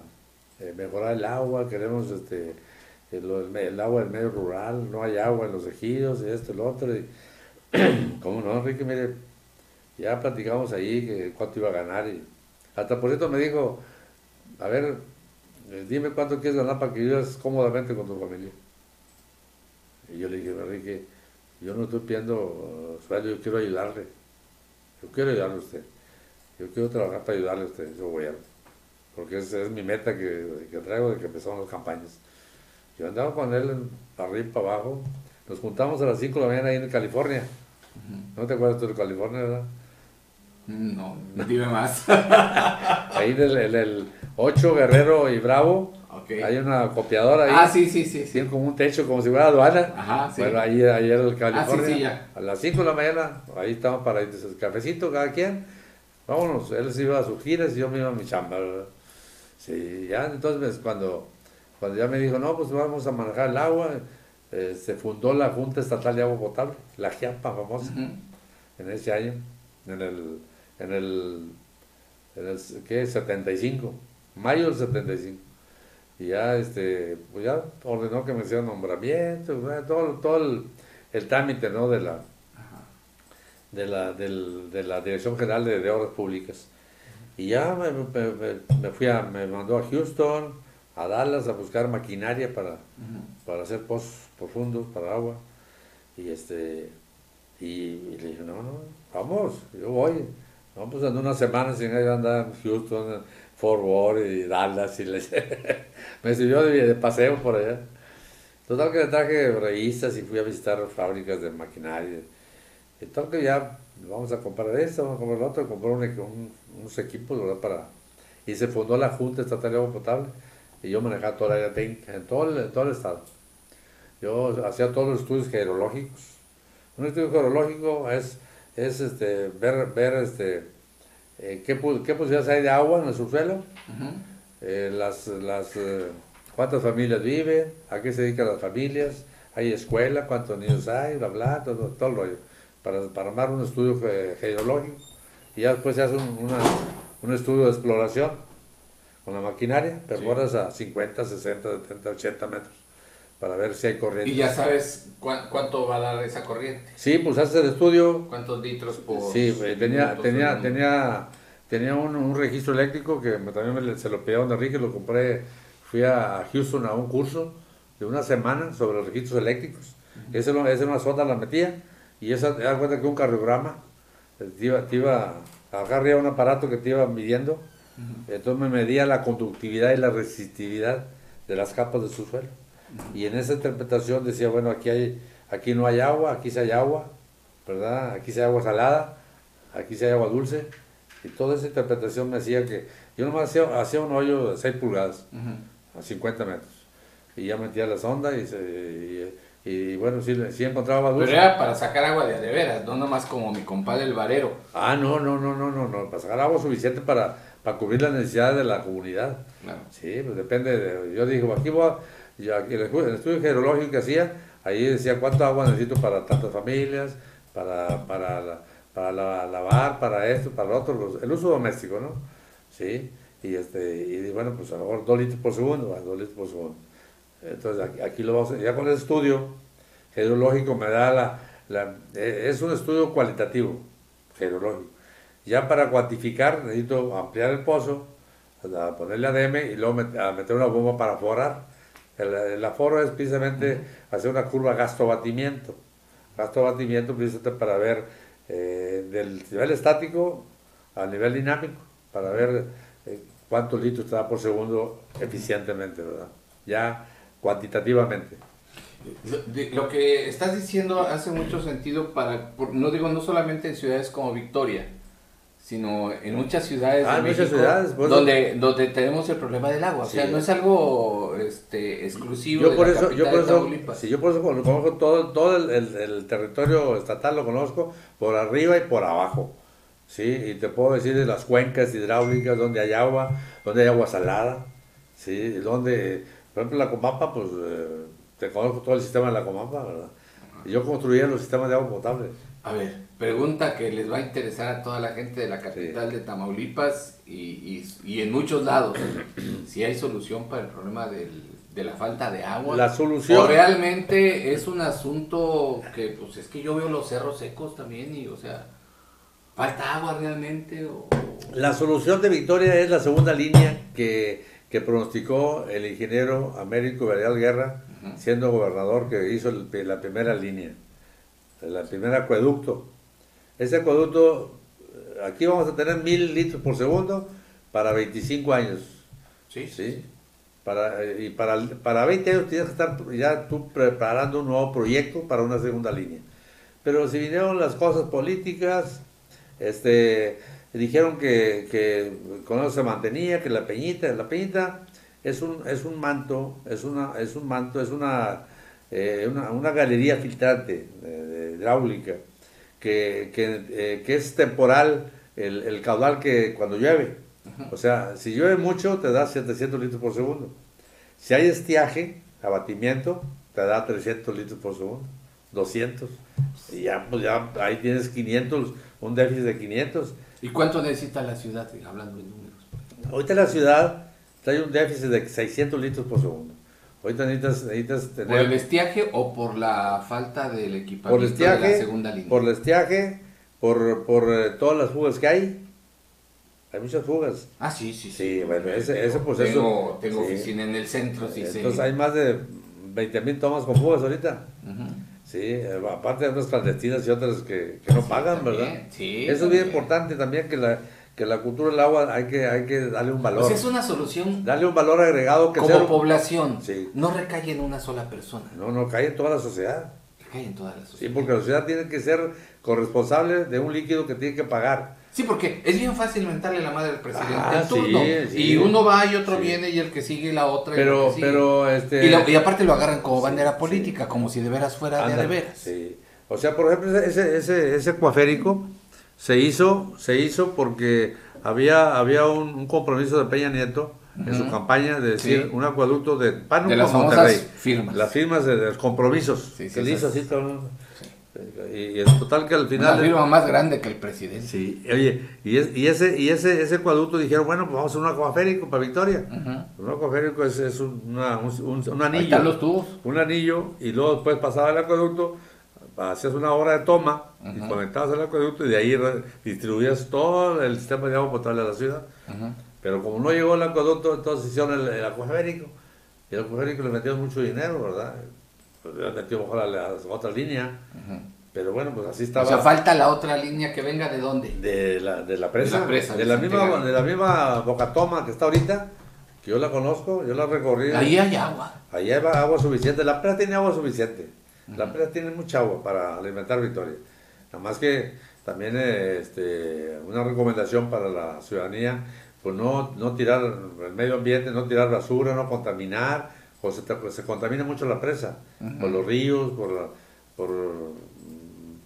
B: eh, mejorar el agua, queremos, este, el, el el agua del medio rural, no hay agua en los ejidos, y esto y lo otro. Y, ¿Cómo no, Enrique? Mire, ya platicamos ahí que cuánto iba a ganar y hasta por cierto me dijo, a ver, eh, dime cuánto quieres ganar para que vivas cómodamente con tu familia. Y yo le dije, Enrique, yo no estoy pidiendo uh, sueldo, yo quiero ayudarle. Yo quiero ayudarle a usted. Yo quiero trabajar para ayudarle a usted, ese gobierno. Porque esa es mi meta que, que traigo de que empezaron las campañas. Yo andaba con él arriba y para abajo. Nos juntamos a las 5 de la mañana ahí en California. ¿No te acuerdas tú de California, verdad?
A: No, dime más.
B: Ahí en el, en el 8 Guerrero y Bravo hay una copiadora ahí.
A: Ah, sí, sí, sí, sí.
B: Tiene como un techo, como si fuera aduana.
A: Ajá, sí.
B: Bueno, ahí, ahí California.
A: Ah, sí, sí, ya.
B: A las 5 de la mañana, ahí estamos para el cafecito cada quien. Vámonos, él se iba a sus giras y yo me iba a mi chamba, ¿verdad? Sí, ya entonces cuando, cuando ya me dijo, no, pues vamos a manejar el agua, eh, se fundó la Junta Estatal de Agua Potable, la GIAPA famosa en ese año, en el, en el, en el ¿qué? 75, mayo del 75. Y ya, este, pues ya ordenó que me hicieran nombramiento, todo, todo el, el trámite, ¿no? De la, de la, del- de la Dirección General de, de Obras Públicas. Y ya me, me- me- fui a, me mandó a Houston, a Dallas, a buscar maquinaria para, para hacer pozos profundos para agua. Y este y, y le dije, no, no, vamos, yo voy. Vamos en unas semanas sin ir a andar en Houston, Fort Worth y Dallas. Y le- me sirvió de, de paseo por allá. Total que le traje revistas y fui a visitar fábricas de maquinaria. Tal que ya vamos a comprar esto, vamos a comprar lo otro, comprar un, un- unos equipos, ¿verdad? Para, y se fundó la Junta Estatal de Agua Potable. Y yo manejaba toda la área técnica en todo el, en todo el estado. Yo hacía todos los estudios geológicos. Un estudio geológico es, es este, ver, ver este, eh, qué, qué posibilidades hay de agua en el subsuelo, eh, las, las, eh, cuántas familias viven, a qué se dedican las familias, hay escuela, cuántos niños hay, bla, bla, todo, todo el rollo, para, para armar un estudio ge- geológico. Y ya después se hace un, una- un estudio de exploración con la maquinaria, perforas a 50, 60, 70, 80 metros, para ver si hay corriente.
A: Y ya sabes cuán- cuánto va a dar esa corriente.
B: Sí, pues haces el estudio,
A: ¿Cuántos litros por
B: Sí, eh, tenía, tenía,
A: segundo?
B: tenía, tenía un, un registro eléctrico que también me se lo pedí a don Enrique, lo compré, fui a Houston a un curso de una semana sobre los registros eléctricos. Esa era esa era una sonda, la metía y esa, te das cuenta que un cardiograma eh, te iba, te iba un aparato que te iba midiendo, entonces me medía la conductividad y la resistividad de las capas de su suelo. Y en esa interpretación decía, bueno, aquí, hay, aquí no hay agua, aquí sí hay agua, ¿verdad? Aquí sí hay agua salada, aquí sí hay agua dulce. Y toda esa interpretación me hacía que yo nomás hacía, hacía un hoyo de 6 pulgadas,
A: Ujú.
B: a 50 metros. Y ya metía la sonda y, se, y, y bueno, sí, sí encontraba agua
A: Pero
B: dulce.
A: era para sacar agua de veras, no nomás como mi compadre el varero.
B: Ah, no, no, no, no, no, no, para sacar agua suficiente para, para cubrir las necesidades de la comunidad.
A: Claro.
B: Sí, pues depende. De, yo digo, aquí voy a, yo aquí el, estu- el estudio geológico que hacía, ahí decía cuánto agua necesito para tantas familias, para, para, la- para la- lavar, para esto, para lo otro, el uso doméstico, ¿no? Sí, y, este, y bueno, pues a lo mejor dos litros por segundo, dos litros por segundo. Entonces aquí, aquí lo vamos a, ya con el estudio geológico me da la, la- eh, es un estudio cualitativo, geológico. Ya para cuantificar necesito ampliar el pozo, ponerle ADM y luego meter una bomba para forar. El, el aforo es precisamente hacer una curva gasto-batimiento. Gasto-batimiento precisamente para ver eh, del nivel estático al nivel dinámico, para ver eh, cuántos litros te da por segundo eficientemente, ¿verdad? Ya cuantitativamente.
A: De- Lo que estás diciendo hace mucho sentido para, no digo no solamente en ciudades como Victoria, sino en muchas ciudades
B: Ah,
A: de
B: muchas
A: México
B: ciudades, pues,
A: donde, donde tenemos el problema del agua. O sea,
B: Sí.
A: no es algo este, exclusivo
B: Yo
A: de
B: por
A: la
B: eso, yo por eso, sí, yo por eso conozco todo, todo el, el- el territorio estatal lo conozco por arriba y por abajo, sí, y te puedo decir de las cuencas hidráulicas donde hay agua, donde hay agua salada, sí, donde, por ejemplo, la Comapa, pues, eh, te conozco todo el sistema de la Comapa, ¿verdad? Y yo construía los sistemas de agua potable.
A: A ver, pregunta que les va a interesar a toda la gente de la capital de Tamaulipas y, y- y en muchos lados. si hay solución para el problema del, de la falta de agua.
B: La solución-
A: O realmente es un asunto que, pues es que yo veo los cerros secos también y, o sea, falta agua realmente. O,
B: La solución de Victoria es la segunda línea que, que pronosticó el ingeniero Américo Varial Guerra, siendo gobernador, que hizo el- la primera línea, el primer acueducto. Ese acueducto, eh, aquí vamos a tener mil litros por segundo para 25 años.
A: sí,
B: ¿sí? Para, eh, y para, para 20 años tienes que estar ya tú preparando un nuevo proyecto para una segunda línea. Pero si vinieron las cosas políticas, este, dijeron que, que con eso se mantenía, que la peñita, la peñita es un, es un manto, es una, es un manto, es una, eh, una, una galería filtrante eh, hidráulica que, que, eh, que es temporal el, el caudal que cuando llueve. O sea, si llueve mucho te da 700 litros por segundo. Si hay estiaje, abatimiento, te da 300 litros por segundo, 200. Y ya, pues ya ahí tienes 500, un déficit de 500.
A: ¿Y cuánto necesita la ciudad, hablando de números?
B: Ahorita la ciudad trae un déficit de 600 litros por segundo. Ahorita necesitas, necesitas tener...
A: ¿Por el estiaje o por la falta del equipamiento
B: por el
A: de la segunda línea?
B: por el estiaje, por, por eh, todas las fugas que hay. Hay muchas fugas.
A: Ah, sí, sí,
B: Sí,
A: sí.
B: bueno, ese, ese pues
A: Tengo, tengo
B: sí.
A: oficina en el centro, sí, sí.
B: Entonces hay más de 20 mil tomas con fugas ahorita. Sí, eh, aparte de unas clandestinas y otras que, que no pagan,
A: también,
B: ¿verdad?
A: sí,
B: Eso es bien importante también que la, que la cultura del agua hay que, hay que darle un valor.
A: Pues es una solución
B: Darle un valor agregado que
A: como
B: sea-
A: población.
B: Sí.
A: No recae en una sola persona,
B: No, no, cae en toda la sociedad.
A: recae en toda la
B: Sí,
A: sociedad.
B: porque la sociedad tiene que ser corresponsable de un líquido que tiene que pagar.
A: Sí, porque es bien fácil mentarle la madre al presidente
B: Ah,
A: turno.
B: sí, sí.
A: y uno va y otro
B: Sí.
A: viene y el que sigue la otra. y el
B: Pero,
A: que
B: pero, este...
A: Y, la- y aparte lo agarran como
B: Sí,
A: bandera
B: sí.
A: política, como si de veras fuera
B: Ándale,
A: de veras.
B: Sí. O sea, por ejemplo, ese, ese, ese acuaférico se hizo, se hizo porque había, había un, un compromiso de Peña Nieto en su campaña de decir
A: Sí.
B: un acueducto de con
A: famosas
B: Monterrey.
A: firmas.
B: Las firmas de, de los compromisos.
A: Sí, sí,
B: que le hizo así todo. Y, es total que al
A: Una
B: final.
A: firma más grande que el presidente.
B: Sí, oye, y, es- y ese, y ese, ese acueducto dijeron, bueno, pues vamos a hacer un acuaférico para Victoria. Un acuaférico es, es un, una- un, un-
A: Ahí
B: anillo
A: están los tubos.
B: un anillo y luego después pasaba el acueducto, hacías una hora de toma y
A: Ujú.
B: conectabas el acueducto y de ahí distribuías todo el sistema de agua potable de la ciudad. Pero como no llegó el acueducto, entonces hicieron el, el acuaférico. Y el acuaférico le metieron mucho dinero, ¿verdad? Pues le metió mejor a la otra línea. Pero bueno, pues así
A: O
B: estaba.
A: sea, falta la otra línea que venga de dónde.
B: de, la, de la presa.
A: De la presa,
B: de la misma, de la misma Bocatoma que está ahorita, que yo la conozco, yo la recorrí.
A: Ahí hay agua.
B: Allá hay agua suficiente, la presa tiene agua suficiente. La presa tiene mucha agua para alimentar Victoria. Nada más que también este, una recomendación para la ciudadanía, pues no, no tirar el medio ambiente, no tirar basura, no contaminar, o se, te- se contamina mucho la presa, por los ríos, por, por,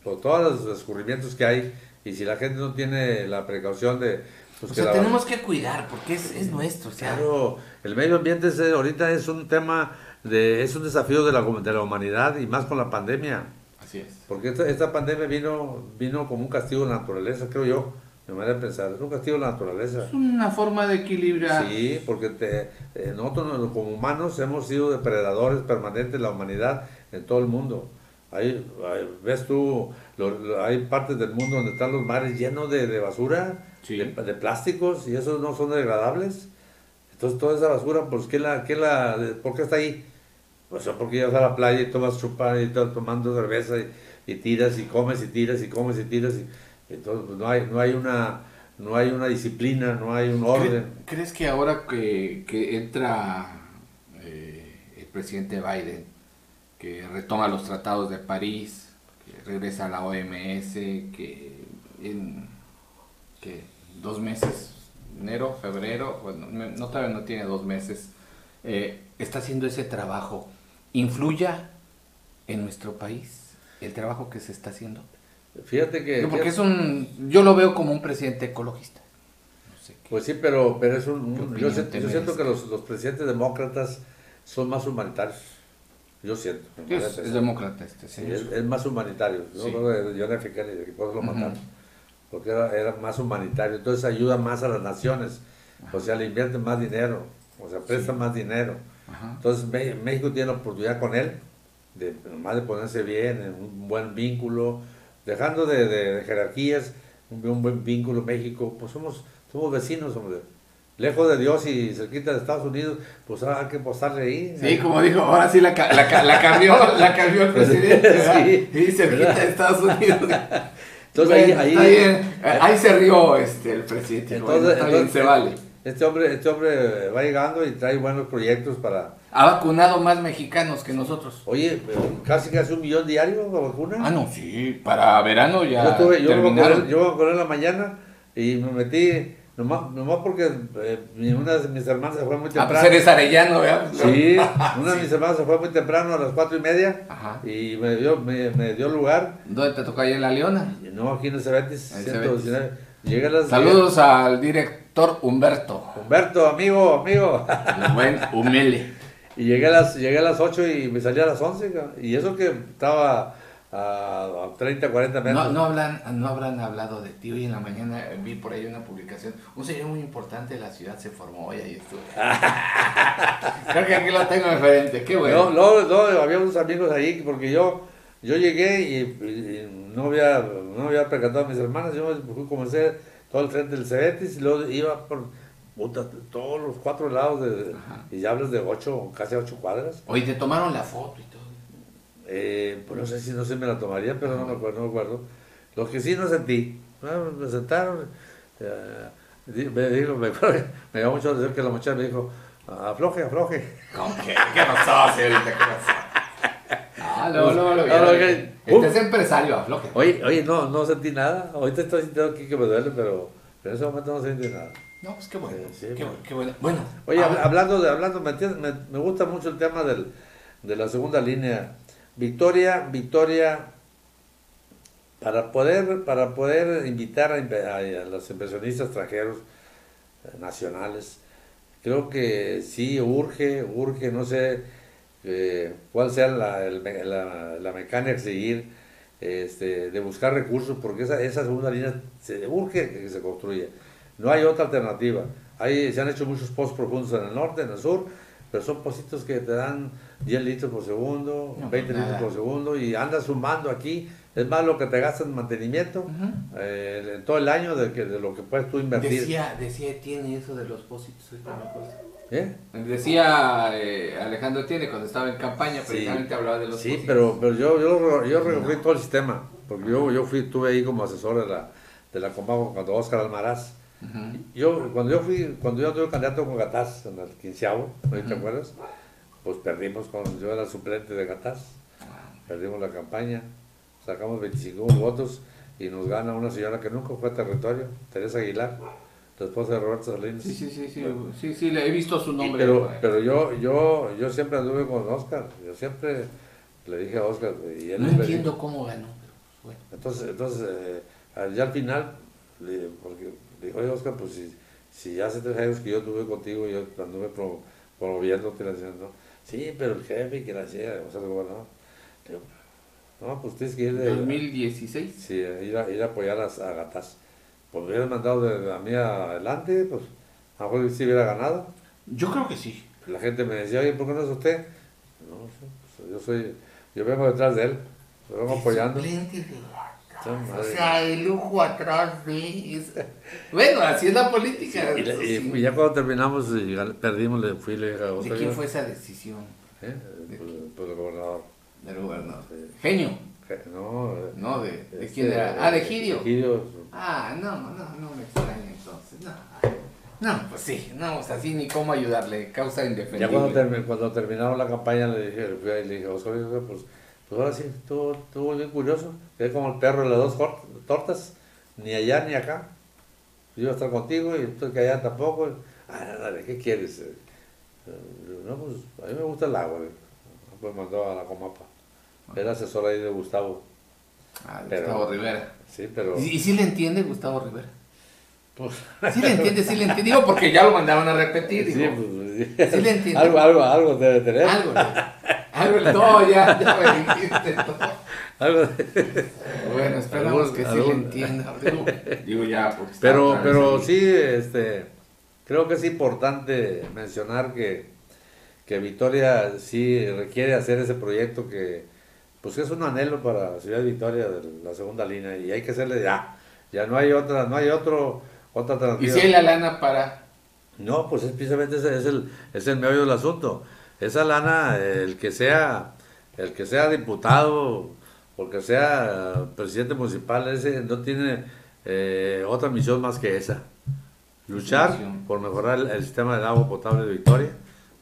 B: por todos los escurrimientos que hay. Y si la gente no tiene la precaución de... pues,
A: O
B: que
A: sea,
B: la-
A: tenemos que cuidar porque es, es nuestro. O sea,
B: Claro, el medio ambiente es, ahorita es un tema, de, es un desafío de la, de la humanidad y más con la pandemia.
A: Así es.
B: Porque esta, esta pandemia vino, vino como un castigo de la naturaleza, creo yo, de manera de pensar. Es un castigo de la naturaleza.
A: Es una forma de equilibrar.
B: Sí, porque te, eh, nosotros no- como humanos hemos sido depredadores permanentes de la humanidad en todo el mundo. Hay, hay- ves tú, lo- lo- hay partes del mundo donde están los mares llenos de, de basura,
A: Sí.
B: de, de plásticos, y esos no son degradables. Entonces toda esa basura, pues, ¿qué la, qué la, ¿por qué está ahí? Pues porque llegas a la playa y tomas chupa y estás tomando cerveza y, y tiras y comes y tiras y comes y tiras. Y, entonces pues, no, hay, no, hay una, no hay una disciplina, no hay un
A: ¿Cre-
B: orden.
A: ¿Crees que ahora que, que entra eh, el presidente Biden, que retoma los tratados de París, que regresa a la OMS, que en que dos meses, enero, febrero, bueno, no no, todavía no tiene dos meses, eh, está haciendo ese trabajo, influya en nuestro país el trabajo que se está haciendo?
B: Fíjate que...
A: Porque
B: que-
A: es un, yo lo veo como un presidente ecologista. No sé qué.
B: Pues sí, pero, pero es un...
A: ¿Qué
B: un-
A: opinión
B: yo, siento- yo siento que los, los presidentes demócratas son más humanitarios. Yo siento.
A: Es, demócrata este
B: Sí, es, es más humanitario. Yo
A: Sí.
B: creo de John F. Kennedy, que por lo mataron. Porque era, era más humanitario. Entonces ayuda más a las naciones. O sea, le invierten más dinero. O sea, presta más dinero. Entonces Me- México tiene la oportunidad con él de nomás de ponerse bien, en un buen vínculo, dejando de, de- de jerarquías, un, un buen vínculo México, pues somos, somos vecinos, hombre. Lejos de Dios y cerquita de Estados Unidos, pues ahora hay que apostarle ahí.
A: Sí, como dijo, ahora sí la, la, la cambió, la cambió el presidente. ¿verdad?
B: Sí.
A: Y cerquita de Estados Unidos.
B: Entonces ahí,
A: Bueno,
B: ahí,
A: se rió este, el presidente.
B: Entonces,
A: Bueno, bien,
B: entonces,
A: se vale.
B: Este hombre, este hombre va llegando y trae buenos proyectos para...
A: Ha vacunado más mexicanos que nosotros.
B: Oye, casi casi un millón diario la vacuna.
A: Ah, no, sí, para verano ya
B: yo estuve, yo me yo en la mañana y me metí, nomás, nomás porque eh, una de mis hermanas se fue muy
A: Ah,
B: temprano.
A: pues eres arellano, ¿verdad?
B: Sí, una de mis hermanas se fue muy temprano a las cuatro y media
A: Ajá.
B: y me dio, me, me dio lugar.
A: ¿Dónde te tocó ahí en La Leona?
B: No, aquí en el Cebetis,
A: En
B: 119. Las
A: Saludos al director Humberto.
B: Humberto, amigo, amigo.
A: Buen Humele.
B: Y llegué a las, llegué a las 8 y me salí a las 11. ca- Y eso que estaba a, a 30, 40 metros.
A: No, no, hablan, no habrán hablado de ti. Hoy en la mañana eh, vi por ahí una publicación. Un señor muy importante de la ciudad se formó hoy, ahí estuve. Creo que aquí lo tengo diferente. Qué bueno.
B: No, no, no, había unos amigos ahí porque yo, yo llegué y, y no, había, no había percatado a mis hermanas. Yo fui, comencé todo el frente del Cebetis y luego iba por puta, todos los cuatro lados. De, y ya hablas de ocho, casi ocho cuadras.
A: Hoy te tomaron la foto y todo.
B: Eh, pues no sé si no se me la tomaría, pero no me acuerdo. No me acuerdo. Lo que sí no sentí. Bueno, me sentaron. eh, me dijo, me, me dio mucho decir que la muchacha me dijo, afloje, afloje.
A: ¿Cómo que? ¿Qué pasó, señorita? ¿Qué pasó? Ah, no, no. No, Este es empresario, afloje.
B: Oye, oye, no, no sentí nada. Ahorita estoy sintiendo aquí que me duele, pero, pero en ese momento no sentí nada.
A: No, pues qué bueno.
B: Sí,
A: qué,
B: bueno.
A: bueno, qué bueno. Bueno.
B: Oye,
A: ah,
B: habla- hablando de, hablando, ¿me, entiendes? me, me gusta mucho el tema del, de la segunda línea. Victoria, Victoria, para poder, para poder invitar a, inve- a- a los inversionistas extranjeros eh, nacionales, creo que sí urge, urge, no sé eh, cuál sea la, el la, la mecánica a seguir, este, de buscar recursos, porque esa, esa segunda línea se urge que se construya. No hay otra alternativa. Hay, se han hecho muchos pozos profundos en el norte, en el sur, pero son pozitos que te dan 10 litros por segundo,
A: No,
B: 20
A: nada.
B: litros por segundo y andas sumando aquí. Es más lo que te gastas en mantenimiento
A: Ujú.
B: eh, en todo el año de, que, de lo que puedes tú invertir.
A: Decía, decía, tiene eso de los pósitos. acuerdo.
B: ¿Eh?
A: Decía eh, Alejandro Tiene cuando estaba en campaña,
B: Sí.
A: precisamente hablaba de los
B: Sí, pero, pero yo, yo, yo recorrí todo el sistema, porque yo, yo fui, estuve ahí como asesor de la, de la Comago cuando Oscar Almaraz. Yo, cuando yo fui, cuando yo tuve candidato con Gataz en el quinceavo, ¿no te acuerdas? Pues perdimos con, yo era suplente de Gataz,
A: Ah,
B: perdimos la campaña, sacamos 25 votos y nos gana una señora que nunca fue a territorio, Teresa Aguilar, la esposa de Roberto Salinas.
A: Sí, sí, sí, sí, sí, sí, le he visto su nombre.
B: Pero, pero yo, yo, yo siempre anduve con Oscar, yo siempre le dije a Oscar, y él
A: no
B: dijo-
A: entiendo cómo ganó, bueno.
B: entonces, entonces eh, al- ya al final, le, porque le dijo, oye Oscar, pues si, si hace tres años que yo estuve contigo, yo anduve pro, promoviéndote, no, sí, pero el jefe que la hacía, o sea, el gobernador. No, pues tienes que ir de
A: 2016.
B: sí, ir, a, ir a apoyar a, a Gataz. Pues me hubieran mandado de, a mí adelante, pues a lo mejor sí hubiera ganado.
A: Yo creo que sí.
B: La gente me decía, oye, ¿por qué no es usted? No, sí, pues, yo soy, yo vengo detrás de él, lo vengo apoyando. Sí,
A: O sea, el lujo atrás de... Bueno, así es la política.
B: Y, le- y-
A: Sí.
B: y ya cuando terminamos y perdimos, le fui le dije a
A: ¿De quién fue esa decisión
B: ¿Eh? Pues, pues el gobernador.
A: del gobernador?
B: Sí.
A: Genio.
B: No,
A: No, ¿de, de
B: este,
A: quién era? Ah, de Gidio. Ah, no, no, no me extraña entonces. No, no pues sí, no, pues así ni cómo ayudarle, causa
B: Ya
A: indefendible.
B: cuando, termi- cuando terminaron la campaña le dije, le fui ahí le dije, oye, pues, pues ahora sí, estuvo, estuvo bien curioso. Quedé como el perro de las dos tortas, ni allá ni acá. Yo iba a estar contigo y tú que allá tampoco. Ah, dale, ¿qué quieres? Eh, eh, No, pues a mí me gusta el agua. Pues mandó a la Comapa. Era asesor ahí de Gustavo.
A: Ah, de
B: Pero-
A: Gustavo Rivera.
B: Sí, pero...
A: ¿Y, y sí le entiende Gustavo Rivera?
B: Pues,
A: Sí le entiende, sí le entiende. Digo, porque ya lo mandaron a repetir.
B: sí,
A: Digo,
B: pues,
A: Sí le entiendo.
B: Algo, algo, algo debe tener.
A: algo, algo, no, ya, ya me dijiste todo. Bueno, esperamos
B: Algún-
A: que sí
B: algún-
A: le entienda. Digo, digo ya, porque
B: Pero, pero
A: ahí.
B: sí, este, creo que es importante mencionar que, que Victoria sí requiere hacer ese proyecto que, pues es un anhelo para Ciudad Victoria de la segunda línea y hay que hacerle ya, ya no hay otra, no hay otro, otra
A: ¿Y
B: alternativa.
A: si hay la lana para...?
B: No, pues es precisamente ese es el, es el meollo del asunto. Esa lana, el que sea, el que sea diputado, o que sea presidente municipal, ese no tiene eh, otra misión más que esa. Luchar por mejorar el, el sistema de agua potable de Victoria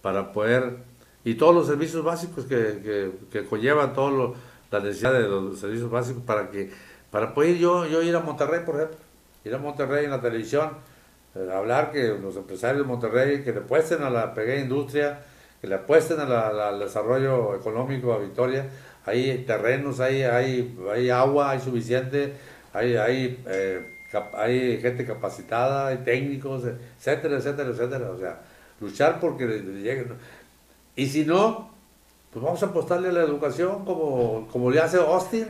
B: para poder, y todos los servicios básicos que, que, que conllevan todas las necesidades de los servicios básicos para que, para poder yo, yo ir a Monterrey, por ejemplo, ir a Monterrey en la televisión, eh, hablar que los empresarios de Monterrey que le apuesten a la pequeña industria, que le apuesten al desarrollo económico a Victoria. Hay terrenos, hay, hay, hay agua, hay suficiente, hay, hay, eh, hay gente capacitada, hay técnicos, etcétera, etcétera, etcétera. O sea, luchar porque le- le lleguen. Y si no, pues vamos a apostarle a la educación como, como le hace Austin.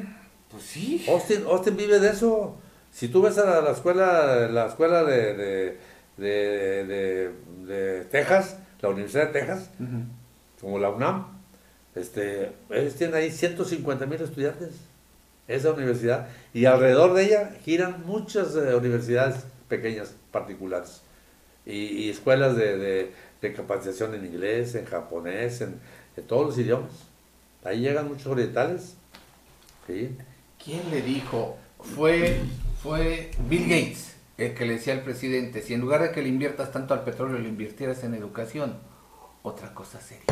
A: Pues sí.
B: Austin, Austin vive de eso. Si tú ves a la, la escuela, la escuela de, de, de, de- de Texas, la Universidad de Texas, como la UNAM, este, ellos tienen ahí 150 mil estudiantes, esa universidad, y alrededor de ella giran muchas eh, universidades pequeñas, particulares, y, y escuelas de, de- de capacitación en inglés, en japonés, en, en todos los idiomas. Ahí llegan muchos orientales. ¿sí?
A: ¿Quién le dijo? Fue, fue Bill Gates el que le decía al presidente, si en lugar de que le inviertas tanto al petróleo, le invirtieras en educación, otra cosa sería.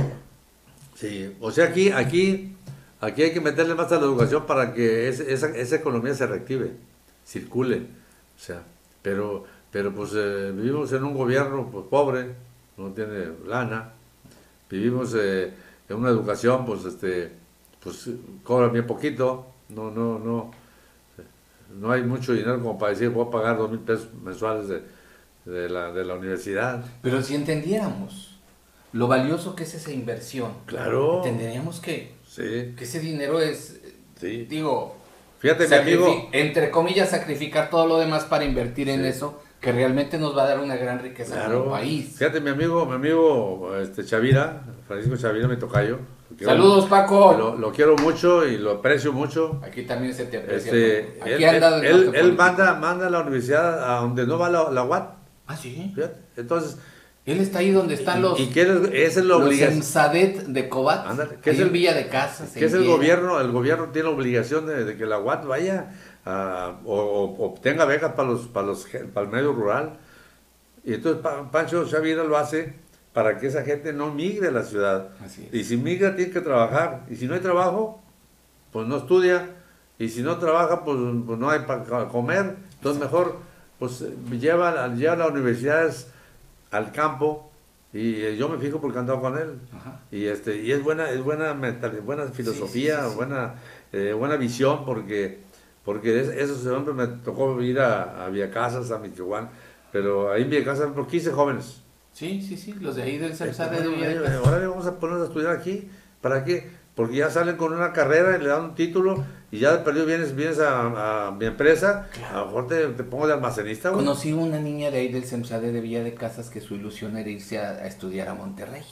B: Sí, o sea, aquí, aquí, aquí hay que meterle más a la educación para que ese- esa, esa economía se reactive, circule. O sea, pero, pero pues eh, vivimos en un gobierno pues, pobre, no tiene lana, vivimos eh, en una educación, pues, este, pues cobra bien poquito, no, no, no, no hay mucho dinero como para decir, voy a pagar dos mil pesos mensuales de, de la, de la universidad.
A: Pero si entendiéramos lo valioso que es esa inversión,
B: Claro.
A: entenderíamos que,
B: Sí,
A: que ese dinero es,
B: sí.
A: digo,
B: Fíjate, mi
A: sacrifi-
B: amigo.
A: entre comillas, sacrificar todo lo demás para invertir en eso, que realmente nos va a dar una gran riqueza
B: Claro.
A: como país.
B: Fíjate, mi amigo, mi amigo este, Chavira, Francisco Chavira, mi tocayo.
A: Saludos, Paco.
B: Lo, lo quiero mucho y lo aprecio mucho.
A: Aquí también se te aprecia.
B: Este,
A: Aquí
B: él, él- él- él manda, manda a la universidad a donde no va la, la UAT.
A: Ah, sí.
B: Fíjate. Entonces,
A: Él está ahí donde están los,
B: ¿y qué es,
A: los
B: obligación?
A: De Cobat.
B: ¿qué
A: es
B: el-
A: Villa de Casas.
B: que es el gobierno, el gobierno tiene la obligación de, de que la UAT vaya a- o, obtenga becas para los, para los para el medio rural. Y entonces Pa- Pancho Chavira lo hace para que esa gente no migre a la ciudad. Y si migra tiene que trabajar. Y si no hay trabajo, pues no estudia. Y si no trabaja, pues, pues no hay para comer. Entonces mejor pues lleva, a- lleva a las universidades al campo. Y eh, yo me fijo porque he andado con él.
A: Ajá.
B: Y este y es buena es buena mental, buena filosofía,
A: sí, sí, sí.
B: buena eh, buena visión porque porque es- eso siempre me tocó ir a, a Villacasas, a Michoacán, pero ahí en Villacasas por 15 jóvenes.
A: Sí, sí, sí. Los de ahí del de
B: Bueno,
A: Villa de
B: eh,
A: Casas.
B: ahora le vamos a ponernos a estudiar aquí, ¿para qué? Porque ya salen con una carrera y le dan un título y ya de perdido vienes, vienes a, a mi empresa, a lo mejor te, te pongo de almacenista. güey.
A: Conocí una niña de ahí del Semsade de Villa de Casas que su ilusión era irse a, a estudiar a Monterrey.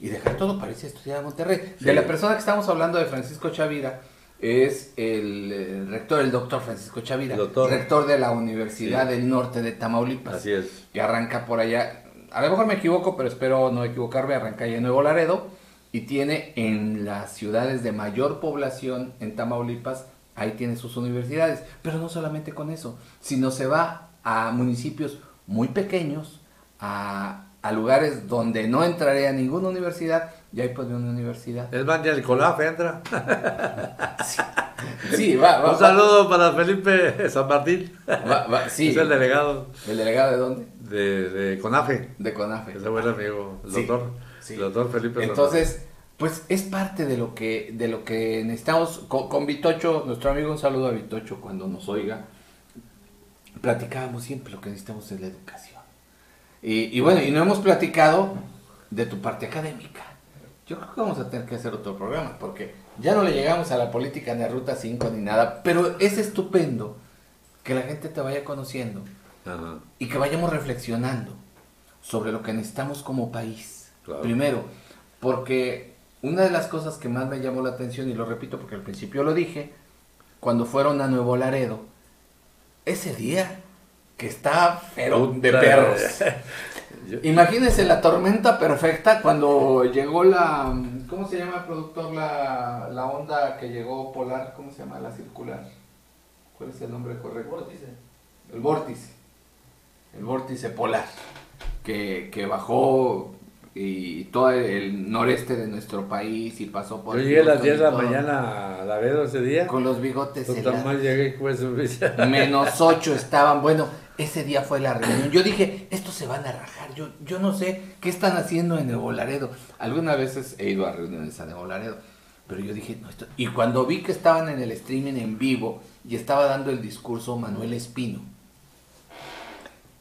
A: Y dejar todo para irse a estudiar a Monterrey.
B: Sí.
A: De la persona que estamos hablando de Francisco Chavira, es el, eh, rector, el doctor Francisco Chavira,
B: doctor.
A: rector de la Universidad
B: Sí.
A: del Norte de Tamaulipas.
B: Así es.
A: que arranca por allá, a lo mejor me equivoco, pero espero no equivocarme, arranca allá en Nuevo Laredo y tiene en las ciudades de mayor población en Tamaulipas, ahí tiene sus universidades, pero no solamente con eso, sino se va a municipios muy pequeños, a, a lugares donde no entraría ninguna universidad, y ahí pone una universidad.
B: Es más, ni el COLAF entra.
A: Sí, va, va,
B: Un saludo para Felipe San Martín.
A: va, va, sí.
B: Es el delegado
A: ¿El delegado de dónde?
B: de, de CONAFE.
A: De CONAFE.
B: Ese buen amigo, el
A: Sí,
B: doctor.
A: sí.
B: El doctor Felipe San
A: Entonces, pues es parte de lo que, de lo que necesitamos. Con, con Vitocho, nuestro amigo, un saludo a Vitocho cuando nos oiga. Platicábamos siempre lo que necesitamos es la educación. Y, y bueno, y no hemos platicado de tu parte académica. Yo creo que vamos a tener que hacer otro programa, porque ya no le llegamos a la política ni a Ruta 5 ni nada, pero es estupendo que la gente te vaya conociendo.
B: Ajá.
A: y que vayamos reflexionando sobre lo que necesitamos como país.
B: Claro.
A: Primero, porque una de las cosas que más me llamó la atención, y lo repito porque al principio lo dije, cuando fueron a Nuevo Laredo, ese día que está pero de perros. Imagínense la tormenta perfecta cuando llegó la. ¿Cómo se llama, productor? La, la onda que llegó polar, ¿cómo se llama? La circular. ¿Cuál es el nombre correcto? El vórtice. El vórtice polar. Que, que bajó y todo el noreste de nuestro país y pasó por.
B: Yo llegué a las
A: Houston
B: 10 de la mañana a Laredo ese día.
A: Con los bigotes
B: llegué pues
A: menos 8 estaban. Bueno, ese día fue la reunión. Yo dije, estos se van a rajar. Yo, yo no sé qué están haciendo en Nuevo Laredo. Algunas veces he ido a reuniones a Nuevo Laredo. Pero yo dije, no, esto... Y cuando vi que estaban en el streaming en vivo y estaba dando el discurso Manuel Espino,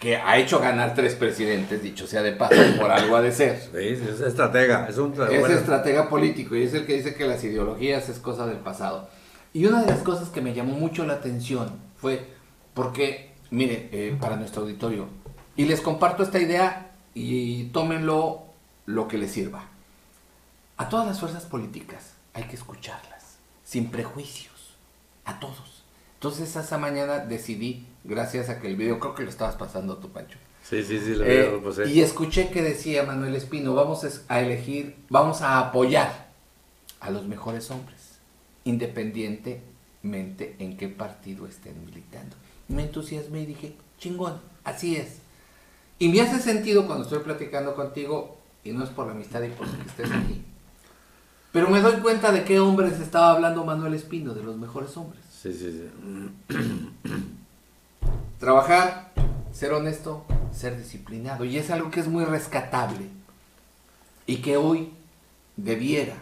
A: que ha hecho ganar tres presidentes, dicho sea de paso, por algo ha de ser.
B: Sí, es estratega, es un
A: Es
B: bueno,
A: estratega político y es el que dice que las ideologías es cosa del pasado. Y una de las cosas que me llamó mucho la atención fue porque, mire, eh, para nuestro auditorio, y les comparto esta idea y tómenlo lo que les sirva. A todas las fuerzas políticas hay que escucharlas, sin prejuicios, a todos. Entonces esa mañana decidí, gracias a que el video, creo que lo estabas pasando tú, Pancho,
B: Sí, sí, sí, lo
A: eh,
B: veo, pues, eh.
A: y escuché que decía Manuel Espino, vamos a elegir, vamos a apoyar a los mejores hombres, independientemente en qué partido estén militando. Me entusiasmé y dije, chingón, así es. Y me hace sentido cuando estoy platicando contigo, y no es por la amistad y por que estés aquí. Pero me doy cuenta de qué hombres estaba hablando Manuel Espino, de los mejores hombres.
B: Sí, sí, sí.
A: Trabajar, ser honesto, ser disciplinado. Y es algo que es muy rescatable. Y que hoy debiera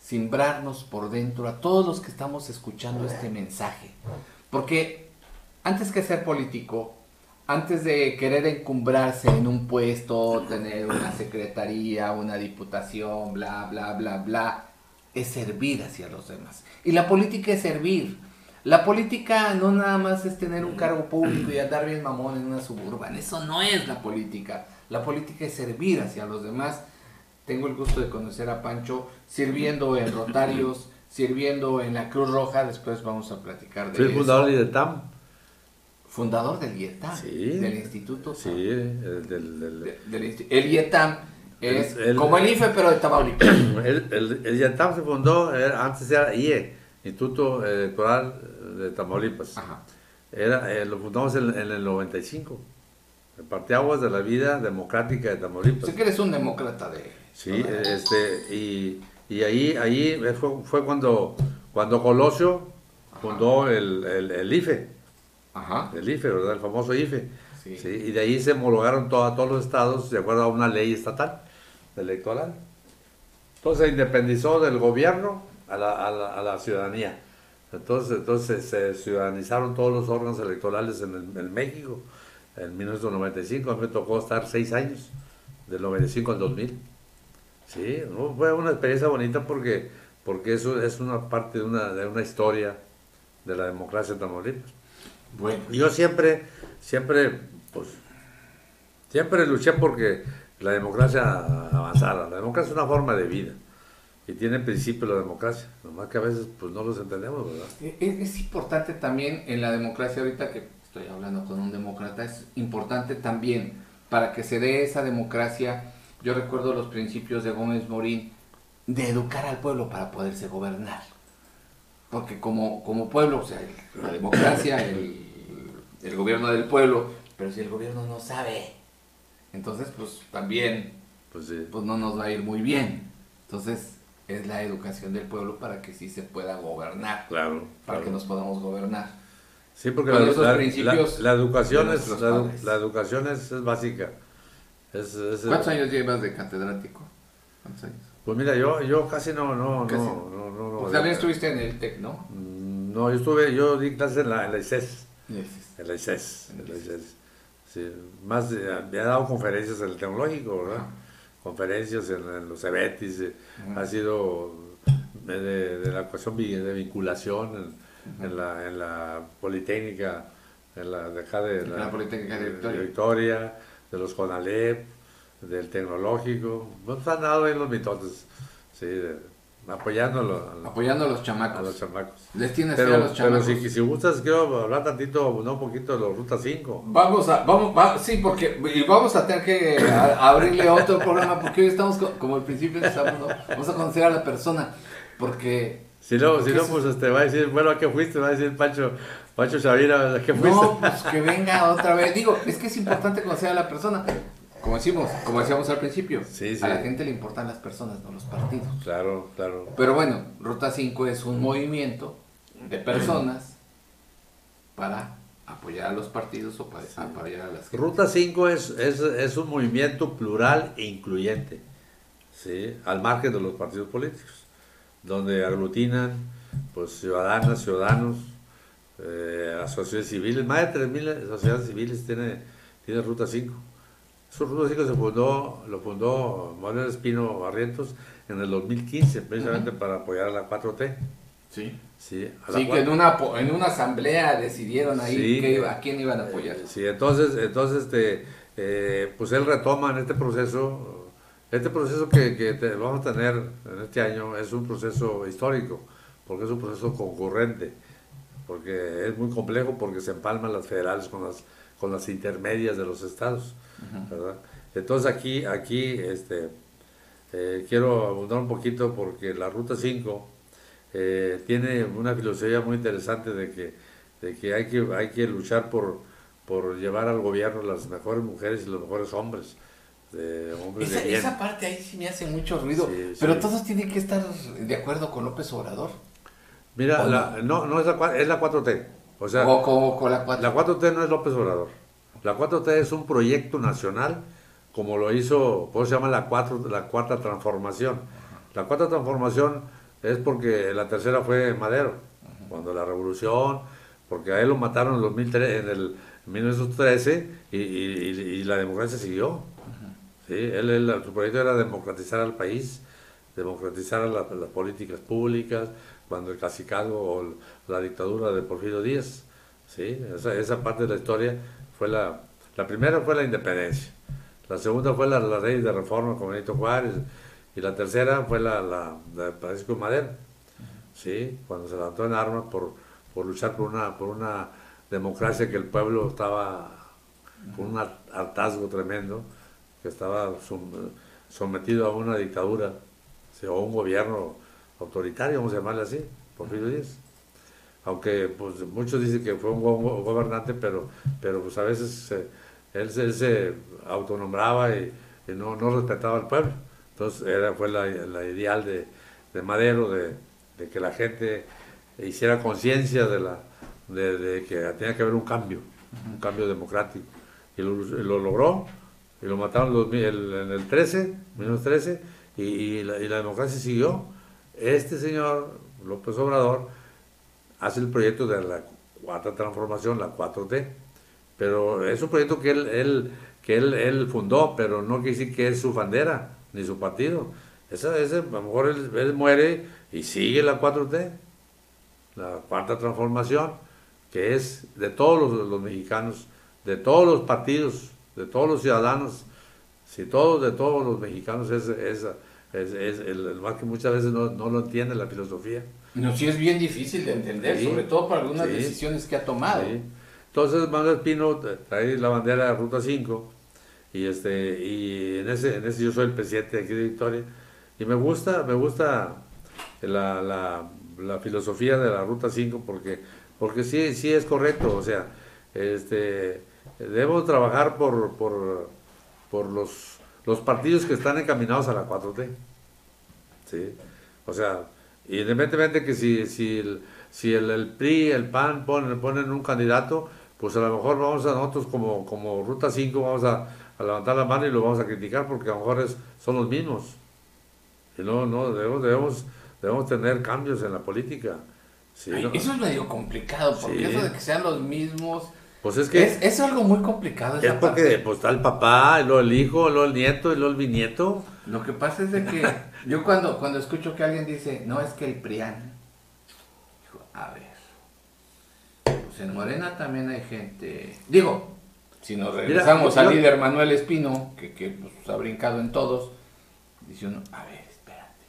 A: simbrarnos por dentro a todos los que estamos escuchando este mensaje. Porque antes que ser político, antes de querer encumbrarse en un puesto, tener una secretaría, una diputación, bla, bla, bla, bla, es servir hacia los demás. Y la política es servir. La política no nada más es tener un cargo público y andar bien mamón en una suburban. Eso no es la política. La política es servir hacia los demás. Tengo el gusto de conocer a Pancho sirviendo en Rotarios, sirviendo en la Cruz Roja. Después vamos a platicar de
B: Soy
A: eso.
B: fundador de TAM.
A: Fundador del IETAM,
B: Sí.
A: del Instituto.
B: Sí, el, del, del-
A: de- del el IETAM es
B: El- el-
A: como el IFE, pero de Tamaulipas.
B: el, el, el IETAM se fundó, era- antes era IE, Instituto Electoral de Tamaulipas.
A: Ajá.
B: Era, eh, lo fundamos en, en el 95. El Parteaguas de la vida democrática de Tamaulipas.
A: Sé que eres un demócrata de...
B: Sí, este, y, y ahí, ahí fue, fue cuando, cuando Colosio fundó el, el, el IFE,
A: Ajá.
B: el IFE, ¿verdad? El famoso IFE.
A: Sí.
B: Sí, y de ahí se homologaron todo- a todos los estados de acuerdo a una ley estatal electoral. Entonces se independizó del gobierno a la, a la, a la ciudadanía. Entonces, entonces se ciudadanizaron todos los órganos electorales en, el- en México. En 1995 a mí me tocó estar seis años, del 95 al 2000. Sí, ¿no? fue una experiencia bonita porque, porque eso es una parte de una, de una historia de la democracia en Tamaulipas.
A: Bueno.
B: Yo siempre, siempre, pues, siempre luché porque la democracia avanzara. La democracia es una forma de vida y tiene principio la democracia. Nomás que a veces, pues, no los entendemos, ¿verdad?
A: Es, E-, es importante también en la democracia, ahorita que estoy hablando con un demócrata, es importante también para que se dé esa democracia. Yo recuerdo los principios de Gómez Morín de educar al pueblo para poderse gobernar. Porque como, como pueblo, o sea, la democracia, el, el gobierno del pueblo, pero si el gobierno no sabe, entonces pues también
B: Pues sí.
A: pues no nos va a ir muy bien. Entonces es la educación del pueblo para que sí se pueda gobernar
B: Claro.
A: para
B: claro.
A: que nos podamos gobernar.
B: Sí, porque la,
A: esos
B: la-
A: principios
B: la- la educación, es, la, educación es, es básica. Es- es-
A: ¿Cuántos años llevas de catedrático? ¿Cuántos años?
B: Pues mira, yo, yo casi no, no,
A: Casi.
B: no, no, no, no.
A: Pues también estuviste en el TEC, ¿no?
B: Mm, No, yo estuve, yo di clases en la, en la ICES. En la ICES.
A: En la
B: ICES. Sí, más, de- me ha dado conferencias en el tecnológico, ¿verdad? Conferencias en, en los EBETIS, eh, ha sido de, la vi- de vinculación en, en la, en la Politécnica, en la de acá de
A: En la Politécnica de Victoria.
B: Victoria, de los CONALEP, del tecnológico, pues han dado ahí los mitotes, sí, de- apoyando a los,
A: Apoyando a los chamacos.
B: chamacos.
A: Les tienes fe a
B: Pero,
A: los
B: pero
A: chamacos.
B: si, si gustas, quiero hablar tantito, no un poquito de los Ruta 5.
A: Vamos a, vamos, va- sí, porque y vamos a tener que a- abrirle otro programa porque hoy estamos co- como al principio estamos, ¿no? vamos a conocer a la persona porque
B: Si no,
A: porque
B: si no
A: es-
B: pues este, va a decir, bueno, ¿a qué fuiste? Va a decir Pancho, Pancho Xaviera, ¿a qué fuiste?
A: no, pues que venga otra vez. Digo, es que es importante conocer a la persona. Como decimos, como decíamos al principio,
B: Sí, sí.
A: a la gente le importan las personas, no los partidos.
B: Claro, claro.
A: Pero bueno, Ruta 5 es un movimiento de personas para apoyar a los partidos o para apoyar a las
B: Ruta 5 es, es, es un movimiento plural e incluyente, ¿sí? al margen de los partidos políticos, donde aglutinan pues, ciudadanas, ciudadanos, eh, asociaciones civiles, más de 3.000 asociaciones civiles tiene, tiene Ruta 5. Su Ruta 5 se fundó, lo fundó Manuel Espino Barrientos en el 2015, precisamente para apoyar a la 4T.
A: Sí,
B: Sí,
A: sí que en una, en una asamblea decidieron ahí
B: Sí.
A: que iba- a quién iban a apoyar.
B: Sí, entonces, entonces este, eh, pues él retoma en este proceso, este proceso que, que te- vamos a tener en este año es un proceso histórico, porque es un proceso concurrente, porque es muy complejo porque se empalman las federales con las, con las intermedias de los estados, ¿verdad? Entonces aquí, aquí este, eh, quiero abundar un poquito porque la Ruta 5 eh, tiene una filosofía muy interesante de que, de que, hay, que hay que luchar por, por llevar al gobierno las mejores mujeres y los mejores hombres, de hombres
A: Esa,
B: de bien.
A: esa parte ahí sí me hace mucho ruido,
B: Sí,
A: pero
B: sí.
A: todos tienen que estar de acuerdo con López Obrador.
B: Mira,
A: ¿O
B: la- no, no es la, es la 4T. O sea,
A: o con, con la cuatro.
B: La 4T no es López Obrador. La 4T es un proyecto nacional, como lo hizo, por eso se llama la, cuatro, la cuarta transformación. La cuarta transformación es porque la tercera fue Madero, cuando la revolución, porque a él lo mataron en, 2003, en el 1913 y, y- y- la democracia siguió. ¿sí? Él, él- su proyecto era democratizar al país, democratizar la- las políticas públicas, cuando el cacicazgo o la dictadura de Porfirio Díaz. ¿sí? Esa, esa parte de la historia fue la, la primera fue la independencia, la segunda fue la, la ley de reforma con Benito Juárez y la tercera fue la, la, la de Francisco Madero, ¿sí? cuando se levantó en armas por, por luchar por una, por una democracia que el pueblo estaba con un har- hartazgo tremendo, que estaba som- sometido a una dictadura, ¿sí? o un gobierno autoritario, vamos a llamarle así, Porfirio Díaz aunque pues muchos dicen que fue un buen go- gobernante, pero, pero pues a veces eh, él, se- él se autonombraba y, y no, no respetaba al pueblo. Entonces era, fue la, la ideal de, de Madero, de, de que la gente hiciera conciencia de, la, de, de que tenía que haber un cambio, un cambio democrático. Y lo, y lo logró, y lo mataron en 2000 el- en el 13, 1913, y, y la, y la democracia siguió. Este señor, López Obrador, hace el proyecto de la cuarta transformación, la 4T. Pero es un proyecto que él, que él, fundó, pero no quiere decir que es su bandera, ni su partido. Esa, ese, a lo mejor él, muere y sigue la 4T, la cuarta transformación, que es de todos los, mexicanos, de todos los partidos, de todos los ciudadanos, si todos, de todos los mexicanos, es, es el, el más que muchas veces no, no lo entiende la filosofía.
A: No, sí es bien difícil de entender,
B: Sí,
A: sobre todo por algunas
B: sí.
A: decisiones que ha tomado.
B: Sí. Entonces Manuel Pino trae la bandera de Ruta 5 y este y en ese, en ese yo soy el presidente de aquí de Victoria y me gusta me gusta la, la, la filosofía de la Ruta 5 porque porque sí sí es correcto o sea este debemos trabajar por por, por los los partidos que están encaminados a la 4T ¿sí? O sea, independientemente que si, si, el, si el, el PRI, el PAN ponen, ponen un candidato, pues a lo mejor vamos a nosotros como, como Ruta 5 vamos a, a levantar la mano y lo vamos a criticar porque a lo mejor es, son los mismos. Y no, no, debemos, debemos, debemos tener cambios en la política. Sí,
A: Ay,
B: ¿no?
A: Eso es medio complicado, porque
B: Sí.
A: eso de que sean los mismos.
B: Pues es que
A: Es, es algo muy complicado.
B: es porque
A: parte.
B: pues, está el papá, y luego el hijo, y luego el nieto, y luego el bisnieto.
A: Lo que pasa es de que yo cuando, cuando escucho que alguien dice, no, es que el PRIAN. Digo, a ver. Pues en Morena también hay gente. Digo, Si nos regresamos al líder Manuel Espino, que, que, pues, ha brincado en todos, dice uno, a ver, espérate.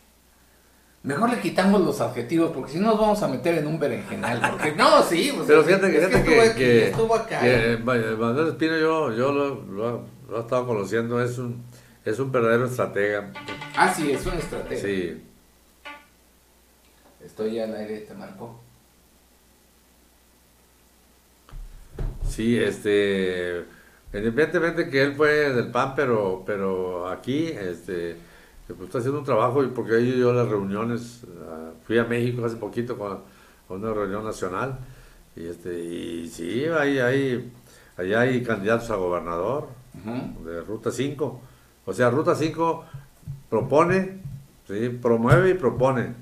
A: Mejor le quitamos los adjetivos, porque si no nos vamos a meter en un berenjenal. Porque, no, sí, pues,
B: Pero fíjate,
A: es
B: fíjate
A: estuvo
B: que,
A: aquí,
B: que-
A: estuvo acá.
B: que, eh, Manuel Espino yo, yo lo, lo, lo he estado conociendo, es un, es un verdadero estratega.
A: Ah, sí, es una estrategia.
B: Sí,
A: Estoy al aire, te marcó.
B: sí, este, independientemente que él fue del PAN, pero, pero aquí, este, pues está haciendo un trabajo y porque ido yo las reuniones, ah, fui a México hace poquito con, con una reunión nacional y este, y sí, hay, hay, allá hay candidatos a gobernador. De Ruta 5. O sea, Ruta 5 propone, ¿sí? promueve y propone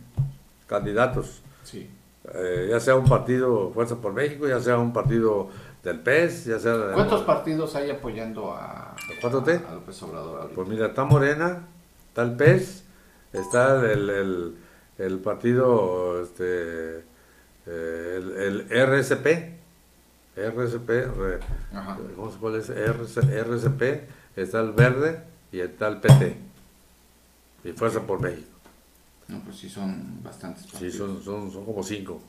B: candidatos,
A: Sí.
B: eh, ya sea un partido Fuerza por México, ya sea un partido del PES, ya sea... de-
A: ¿Cuántos partidos hay apoyando a,
B: ¿A 4T?
A: a López Obrador ahorita?
B: Pues mira, está Morena, está el PES, está el, el, el partido, este, eh, el, el RSP, RSP,
A: Ajá.
B: ¿cómo se cuál es? RSP, está el Verde y está el PT. Y Fuerza por México.
A: No, pues sí son bastantes
B: Sí,
A: partidos.
B: son, son, son como cinco.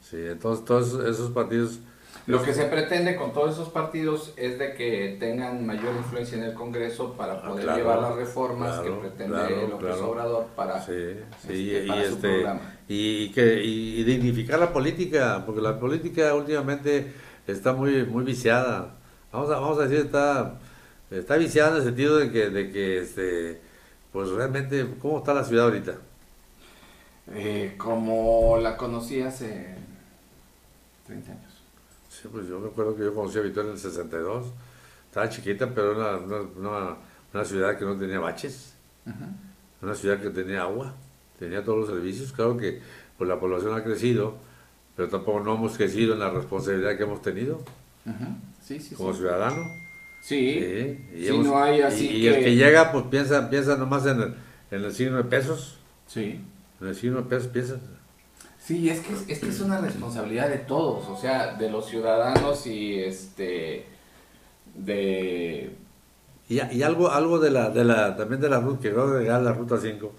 B: Sí, entonces todos esos partidos,
A: Lo que se pretende con todos esos partidos es de que tengan mayor influencia en el Congreso para
B: Ah,
A: poder
B: claro,
A: llevar las reformas
B: claro,
A: que pretende
B: claro,
A: López
B: claro.
A: Obrador para,
B: sí, sí,
A: este,
B: y,
A: para su
B: este,
A: programa.
B: y, que, y, y dignificar la política, porque la política últimamente está muy, muy viciada. Vamos a, vamos a decir, está, está viciada en el sentido de que, de que este, pues realmente, ¿cómo está la ciudad ahorita?
A: Eh, como la conocí hace 30 años.
B: Sí, pues yo me acuerdo que yo conocí a Victoria en el 62. Estaba chiquita, pero era una, una, una- una ciudad que no tenía baches, una ciudad que tenía agua, tenía todos los servicios. Claro que pues, la población ha crecido, pero tampoco no hemos crecido en la responsabilidad que hemos tenido
A: Ujú. Sí, sí,
B: como
A: sí.
B: ciudadanos.
A: Sí,
B: Sí, y, hemos-
A: no hay así
B: y- y
A: que-
B: el que llega, pues piensa, piensa nomás en el, en el signo de pesos.
A: sí.
B: En el signo de pesos piensa.
A: Sí, es que es, es que es una responsabilidad de todos, o sea, de los ciudadanos y este de
B: Y, y algo, algo de la, de la, también de la ruta, que va a agregar la ruta 5,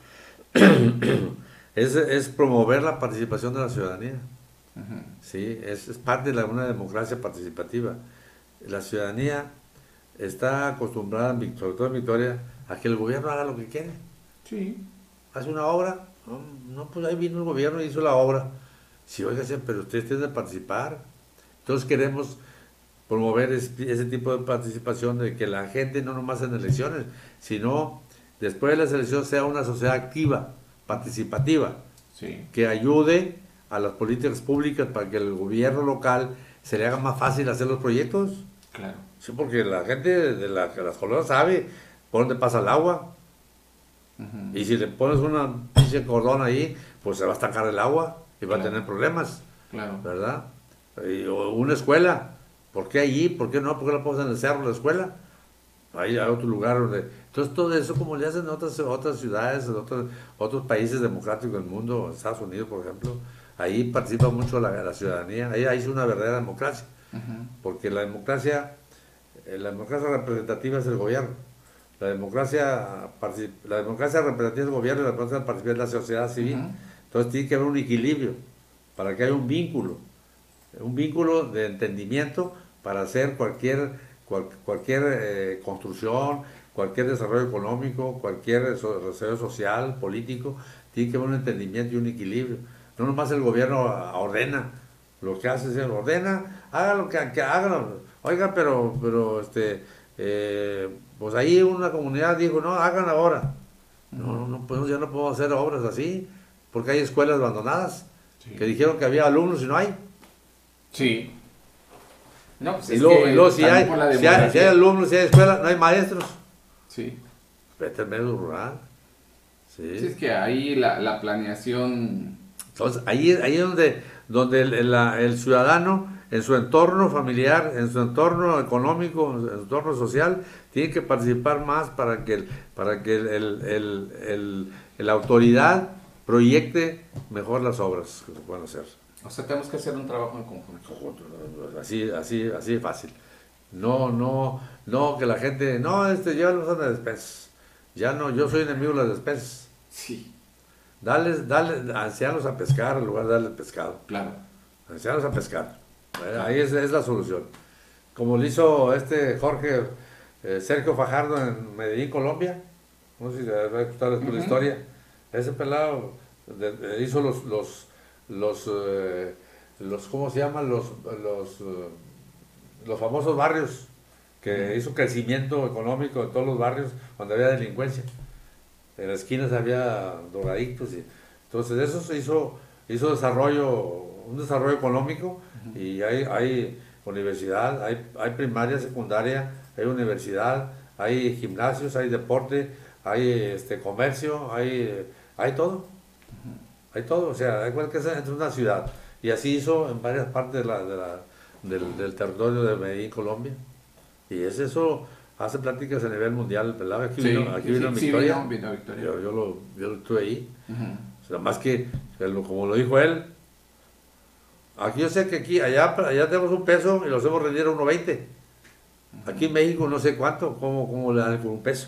B: es, es promover la participación de la ciudadanía. Sí, es, es parte de la- una democracia participativa. La ciudadanía está acostumbrada, sobre todo en Victoria, a que el gobierno haga lo que quiere.
A: Sí.
B: Hace una obra, no, no, pues ahí vino el gobierno y hizo la obra. Sí, oígase, pero ustedes tienen que participar. Entonces queremos promover es- ese tipo de participación de que la gente no nomás en elecciones, sino después de las elecciones sea una sociedad activa, participativa
A: Sí.
B: que ayude a las políticas públicas para que el gobierno local se le haga más fácil hacer los proyectos.
A: Claro.
B: Sí, porque la gente de la- de las colonias sabe por dónde pasa el agua. Y si le pones una pinche cordón ahí, pues se va a estancar el agua y va a tener problemas,
A: Claro.
B: ¿verdad? Y- o una escuela. ¿Por qué allí? ¿Por qué no? ¿Por qué la pones en el cerro la escuela? Ahí hay otro lugar donde... Entonces todo eso como le hacen en otras, otras ciudades, en otros, otros países democráticos del mundo, Estados Unidos por ejemplo, ahí participa mucho la, la ciudadanía, ahí hay una verdadera democracia, porque la democracia, la democracia representativa es el gobierno, la democracia, la democracia representativa es el gobierno y la democracia participativa es la sociedad civil, entonces tiene que haber un equilibrio para que haya un vínculo, un vínculo de entendimiento para hacer cualquier, cual- cualquier eh, construcción, cualquier desarrollo económico, cualquier desarrollo social, político, tiene que haber un entendimiento y un equilibrio. No nomás el gobierno ordena, lo que hace es ordena, haga lo que, que hagan, oiga, pero, pero este, eh, pues ahí una comunidad dijo, no, hagan ahora. No, no, no, pues ya no podemos hacer obras así, porque hay escuelas abandonadas
A: Sí.
B: que dijeron que había alumnos y no hay.
A: Sí. No, pues
B: y
A: es
B: luego, luego si, hay, si, hay, si hay
A: democracia-
B: alumnos, si hay escuela, no hay maestros.
A: Sí.
B: Vete al medio rural. Sí.
A: Sí, es que ahí la, la planeación
B: Entonces, ahí, es- ahí es donde, donde el, el- la- el ciudadano, en su entorno familiar, en su entorno económico, en su entorno social, tiene que participar más para que, el- para que el, el- la autoridad proyecte mejor las obras que se pueden hacer.
A: O sea, tenemos que hacer un trabajo en conjunto.
B: Así, así, así de fácil. No, no, no, que la gente, no, este, ya no usan las despensas. Ya no, yo soy enemigo de las despensas.
A: Sí,
B: Dale, dale, ancianos a pescar en lugar de darle pescado.
A: claro.
B: Ancianos a pescar. Ahí es, es la solución. Como lo hizo este Jorge eh, Sergio Fajardo en Medellín, Colombia. No sé si te va a gustar tu
A: Ujú.
B: historia. Ese pelado de- de- hizo los, los, los, eh, los, ¿cómo se llaman? Los, los, eh, los famosos barrios, que hizo crecimiento económico en todos los barrios donde había delincuencia. En las esquinas había drogadictos. Y, entonces eso se hizo, hizo desarrollo, un desarrollo económico y hay, hay universidad, hay, hay primaria, secundaria, hay universidad, hay gimnasios, hay deporte, hay este comercio, hay, hay todo. Hay todo, o sea, hay cualquier entre una ciudad. Y así hizo en varias partes de la, de la- del, del territorio de Medellín, Colombia. Y es eso, hace pláticas a nivel mundial, ¿verdad? Aquí
A: Sí,
B: vino, aquí
A: sí,
B: vino
A: sí,
B: Victoria.
A: vino- vino Victoria.
B: Yo, yo lo, yo lo estuve ahí.
A: Ujú.
B: O sea, más que, como lo dijo él, aquí yo sé que aquí, allá, allá tenemos un peso y lo hacemos rendir a 1.20. Aquí en México no sé cuánto, cómo, cómo le dan con un peso.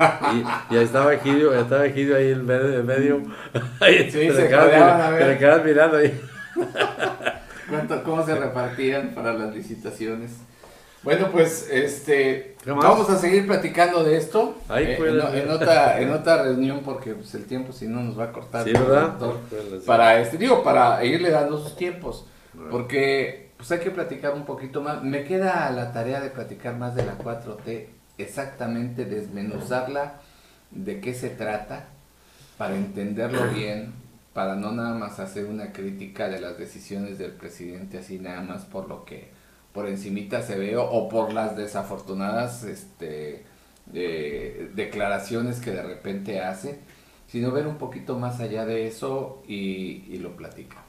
B: Y, y ahí estaba Egidio, ahí estaba Egidio ahí en medio, en medio. Ahí,
A: Sí, se
B: quedas mirando ahí.
A: ¿Cuánto- ¿Cómo se repartían para las licitaciones? Bueno, pues este vamos a seguir platicando de esto
B: Ay,
A: eh, en, otra, en otra reunión porque pues, el tiempo si no nos va a cortar.
B: Sí, ¿verdad?
A: Para este, digo, para irle dando sus tiempos. Porque pues hay que platicar un poquito más. Me queda la tarea de platicar más de la 4T, exactamente desmenuzarla, de qué se trata, para entenderlo bien, para no nada más hacer una crítica de las decisiones del presidente así nada más por lo que por encimita se ve o, por las desafortunadas este eh, declaraciones que de repente hace, sino ver un poquito más allá de eso y, y lo platicamos.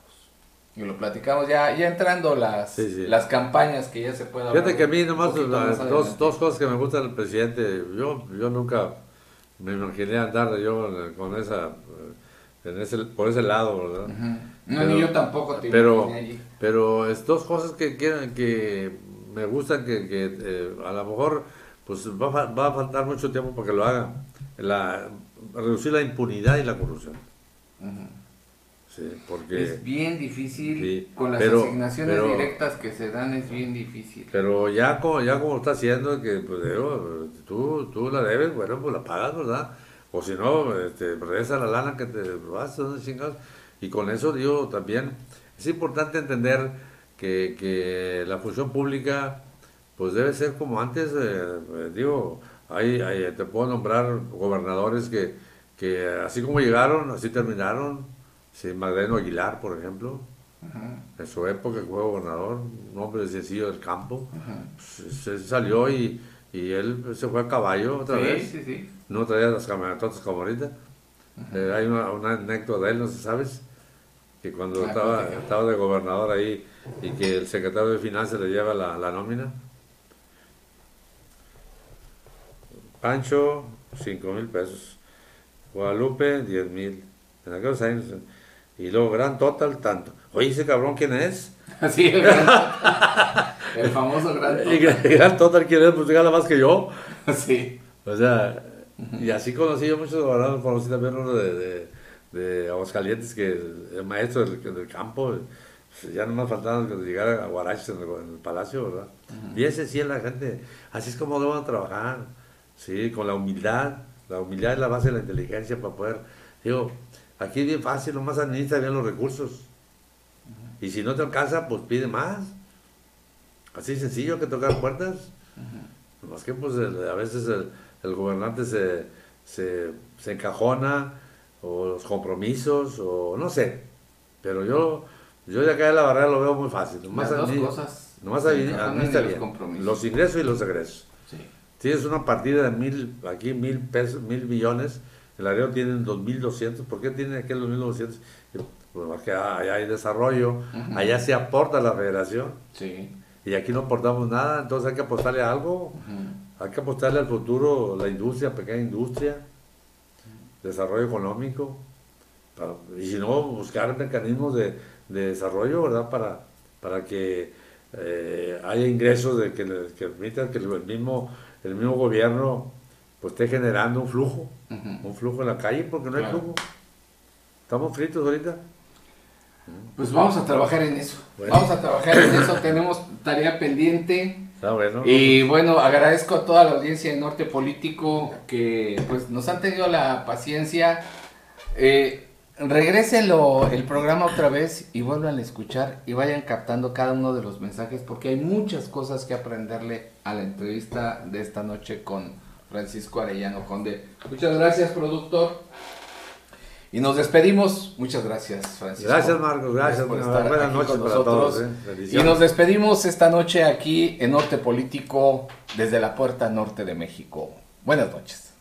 A: Y lo platicamos ya, ya entrando las,
B: Sí, sí.
A: las campañas que ya se puede
B: Fíjate que a mí nomás las dos, dos cosas que me gustan del presidente. Yo, yo nunca me imaginé andar yo con esa, eh, en ese, por ese lado, ¿verdad?
A: No,
B: Pero-
A: ni yo tampoco te
B: pero,
A: imaginé allí.
B: Pero es dos cosas que, que, que me gustan que, que, eh, a lo mejor pues va, va a faltar mucho tiempo para que lo haga. La, reducir la impunidad y la corrupción. Sí, porque...
A: Es bien difícil,
B: Sí,
A: con las
B: pero-
A: asignaciones
B: pero-
A: directas que se dan es bien difícil.
B: Pero ya como, ya como está haciendo, que pues digo, tú, tú la debes, bueno, pues la pagas, ¿verdad? O si no, este, regresa la lana que te vas, chingados. Y con eso digo también, es importante entender que, que la función pública, pues debe ser como antes, eh, eh, digo, hay, hay- te puedo nombrar gobernadores que, que así como llegaron, así terminaron. Sí, Magdaleno Aguilar, por ejemplo, en su época fue gobernador, un hombre sencillo del campo,
A: ujú.
B: se, se salió y, y él se fue a caballo otra
A: sí,
B: vez.
A: sí, sí.
B: No traía las camionetotas como ahorita. Eh, hay una, una anécdota de él, no sé sabes, que cuando estaba, estaba de gobernador ahí y que el secretario de Finanzas le lleva la, la nómina. Pancho, 5 mil pesos. Guadalupe, 10 mil. En aquellos años. Y luego Gran Total, tanto. Oye, ese cabrón, ¿quién es?
A: Sí, el, gran- el famoso gran
B: Y Gran Total, ¿quién es? Pues gana más que yo.
A: Sí.
B: O sea, y así conocí yo muchos gobernadores, conocí también uno de, de, de Aguascalientes, que el maestro del, del campo, ya no más faltaba que llegara a Guaraches en el, en el palacio, ¿verdad? Y ese sí es la gente, así es como deben trabajar, sí, con la humildad, la humildad es la base de la inteligencia para poder, digo, aquí es bien fácil, nomás administra bien los recursos, y si no te alcanza, pues pide más, así sencillo que tocar puertas. Más que pues el- a veces el, el gobernante se, se, se encajona, o los compromisos, o no sé. Pero yo, yo de acá de la barrera lo veo muy fácil. Nomás
A: Las dos cosas.
B: Nomás
A: y los
B: bien.
A: compromisos.
B: Los ingresos y los egresos.
A: Sí.
B: Tienes una partida de mil, aquí mil pesos, mil millones, el área tienen dos mil doscientos, ¿por qué tienen aquí los mil doscientos? Pues porque allá hay desarrollo, allá se aporta a la federación,
A: Sí.
B: y aquí no aportamos nada, entonces hay que apostarle a algo. Hay que apostarle al futuro, la industria, pequeña industria, desarrollo económico, para- y si no, buscar mecanismos de, de desarrollo, ¿verdad? Para, para que eh, haya ingresos de que, que permitan que el mismo, el mismo gobierno pues esté generando un flujo, un flujo en la calle porque no hay flujo. Estamos fritos ahorita.
A: Pues vamos a trabajar en eso.
B: Bueno.
A: Vamos a trabajar en eso. Tenemos tarea pendiente.
B: Bueno.
A: Y bueno, agradezco a toda la audiencia de Norte Político que pues nos han tenido la paciencia. Eh, regrésenlo el programa otra vez y vuelvan a escuchar y vayan captando cada uno de los mensajes porque hay muchas cosas que aprenderle a la entrevista de esta noche con Francisco Arellano Conde. Muchas gracias, productor. Y nos despedimos. Muchas gracias, Francisco.
B: Gracias, Marcos. Gracias.
A: por
B: Buenas-
A: estar
B: buenas
A: aquí
B: noches
A: con
B: para
A: nosotros.
B: todos, eh.
A: Y nos despedimos esta noche aquí en Norte Político desde la puerta norte de México. Buenas noches.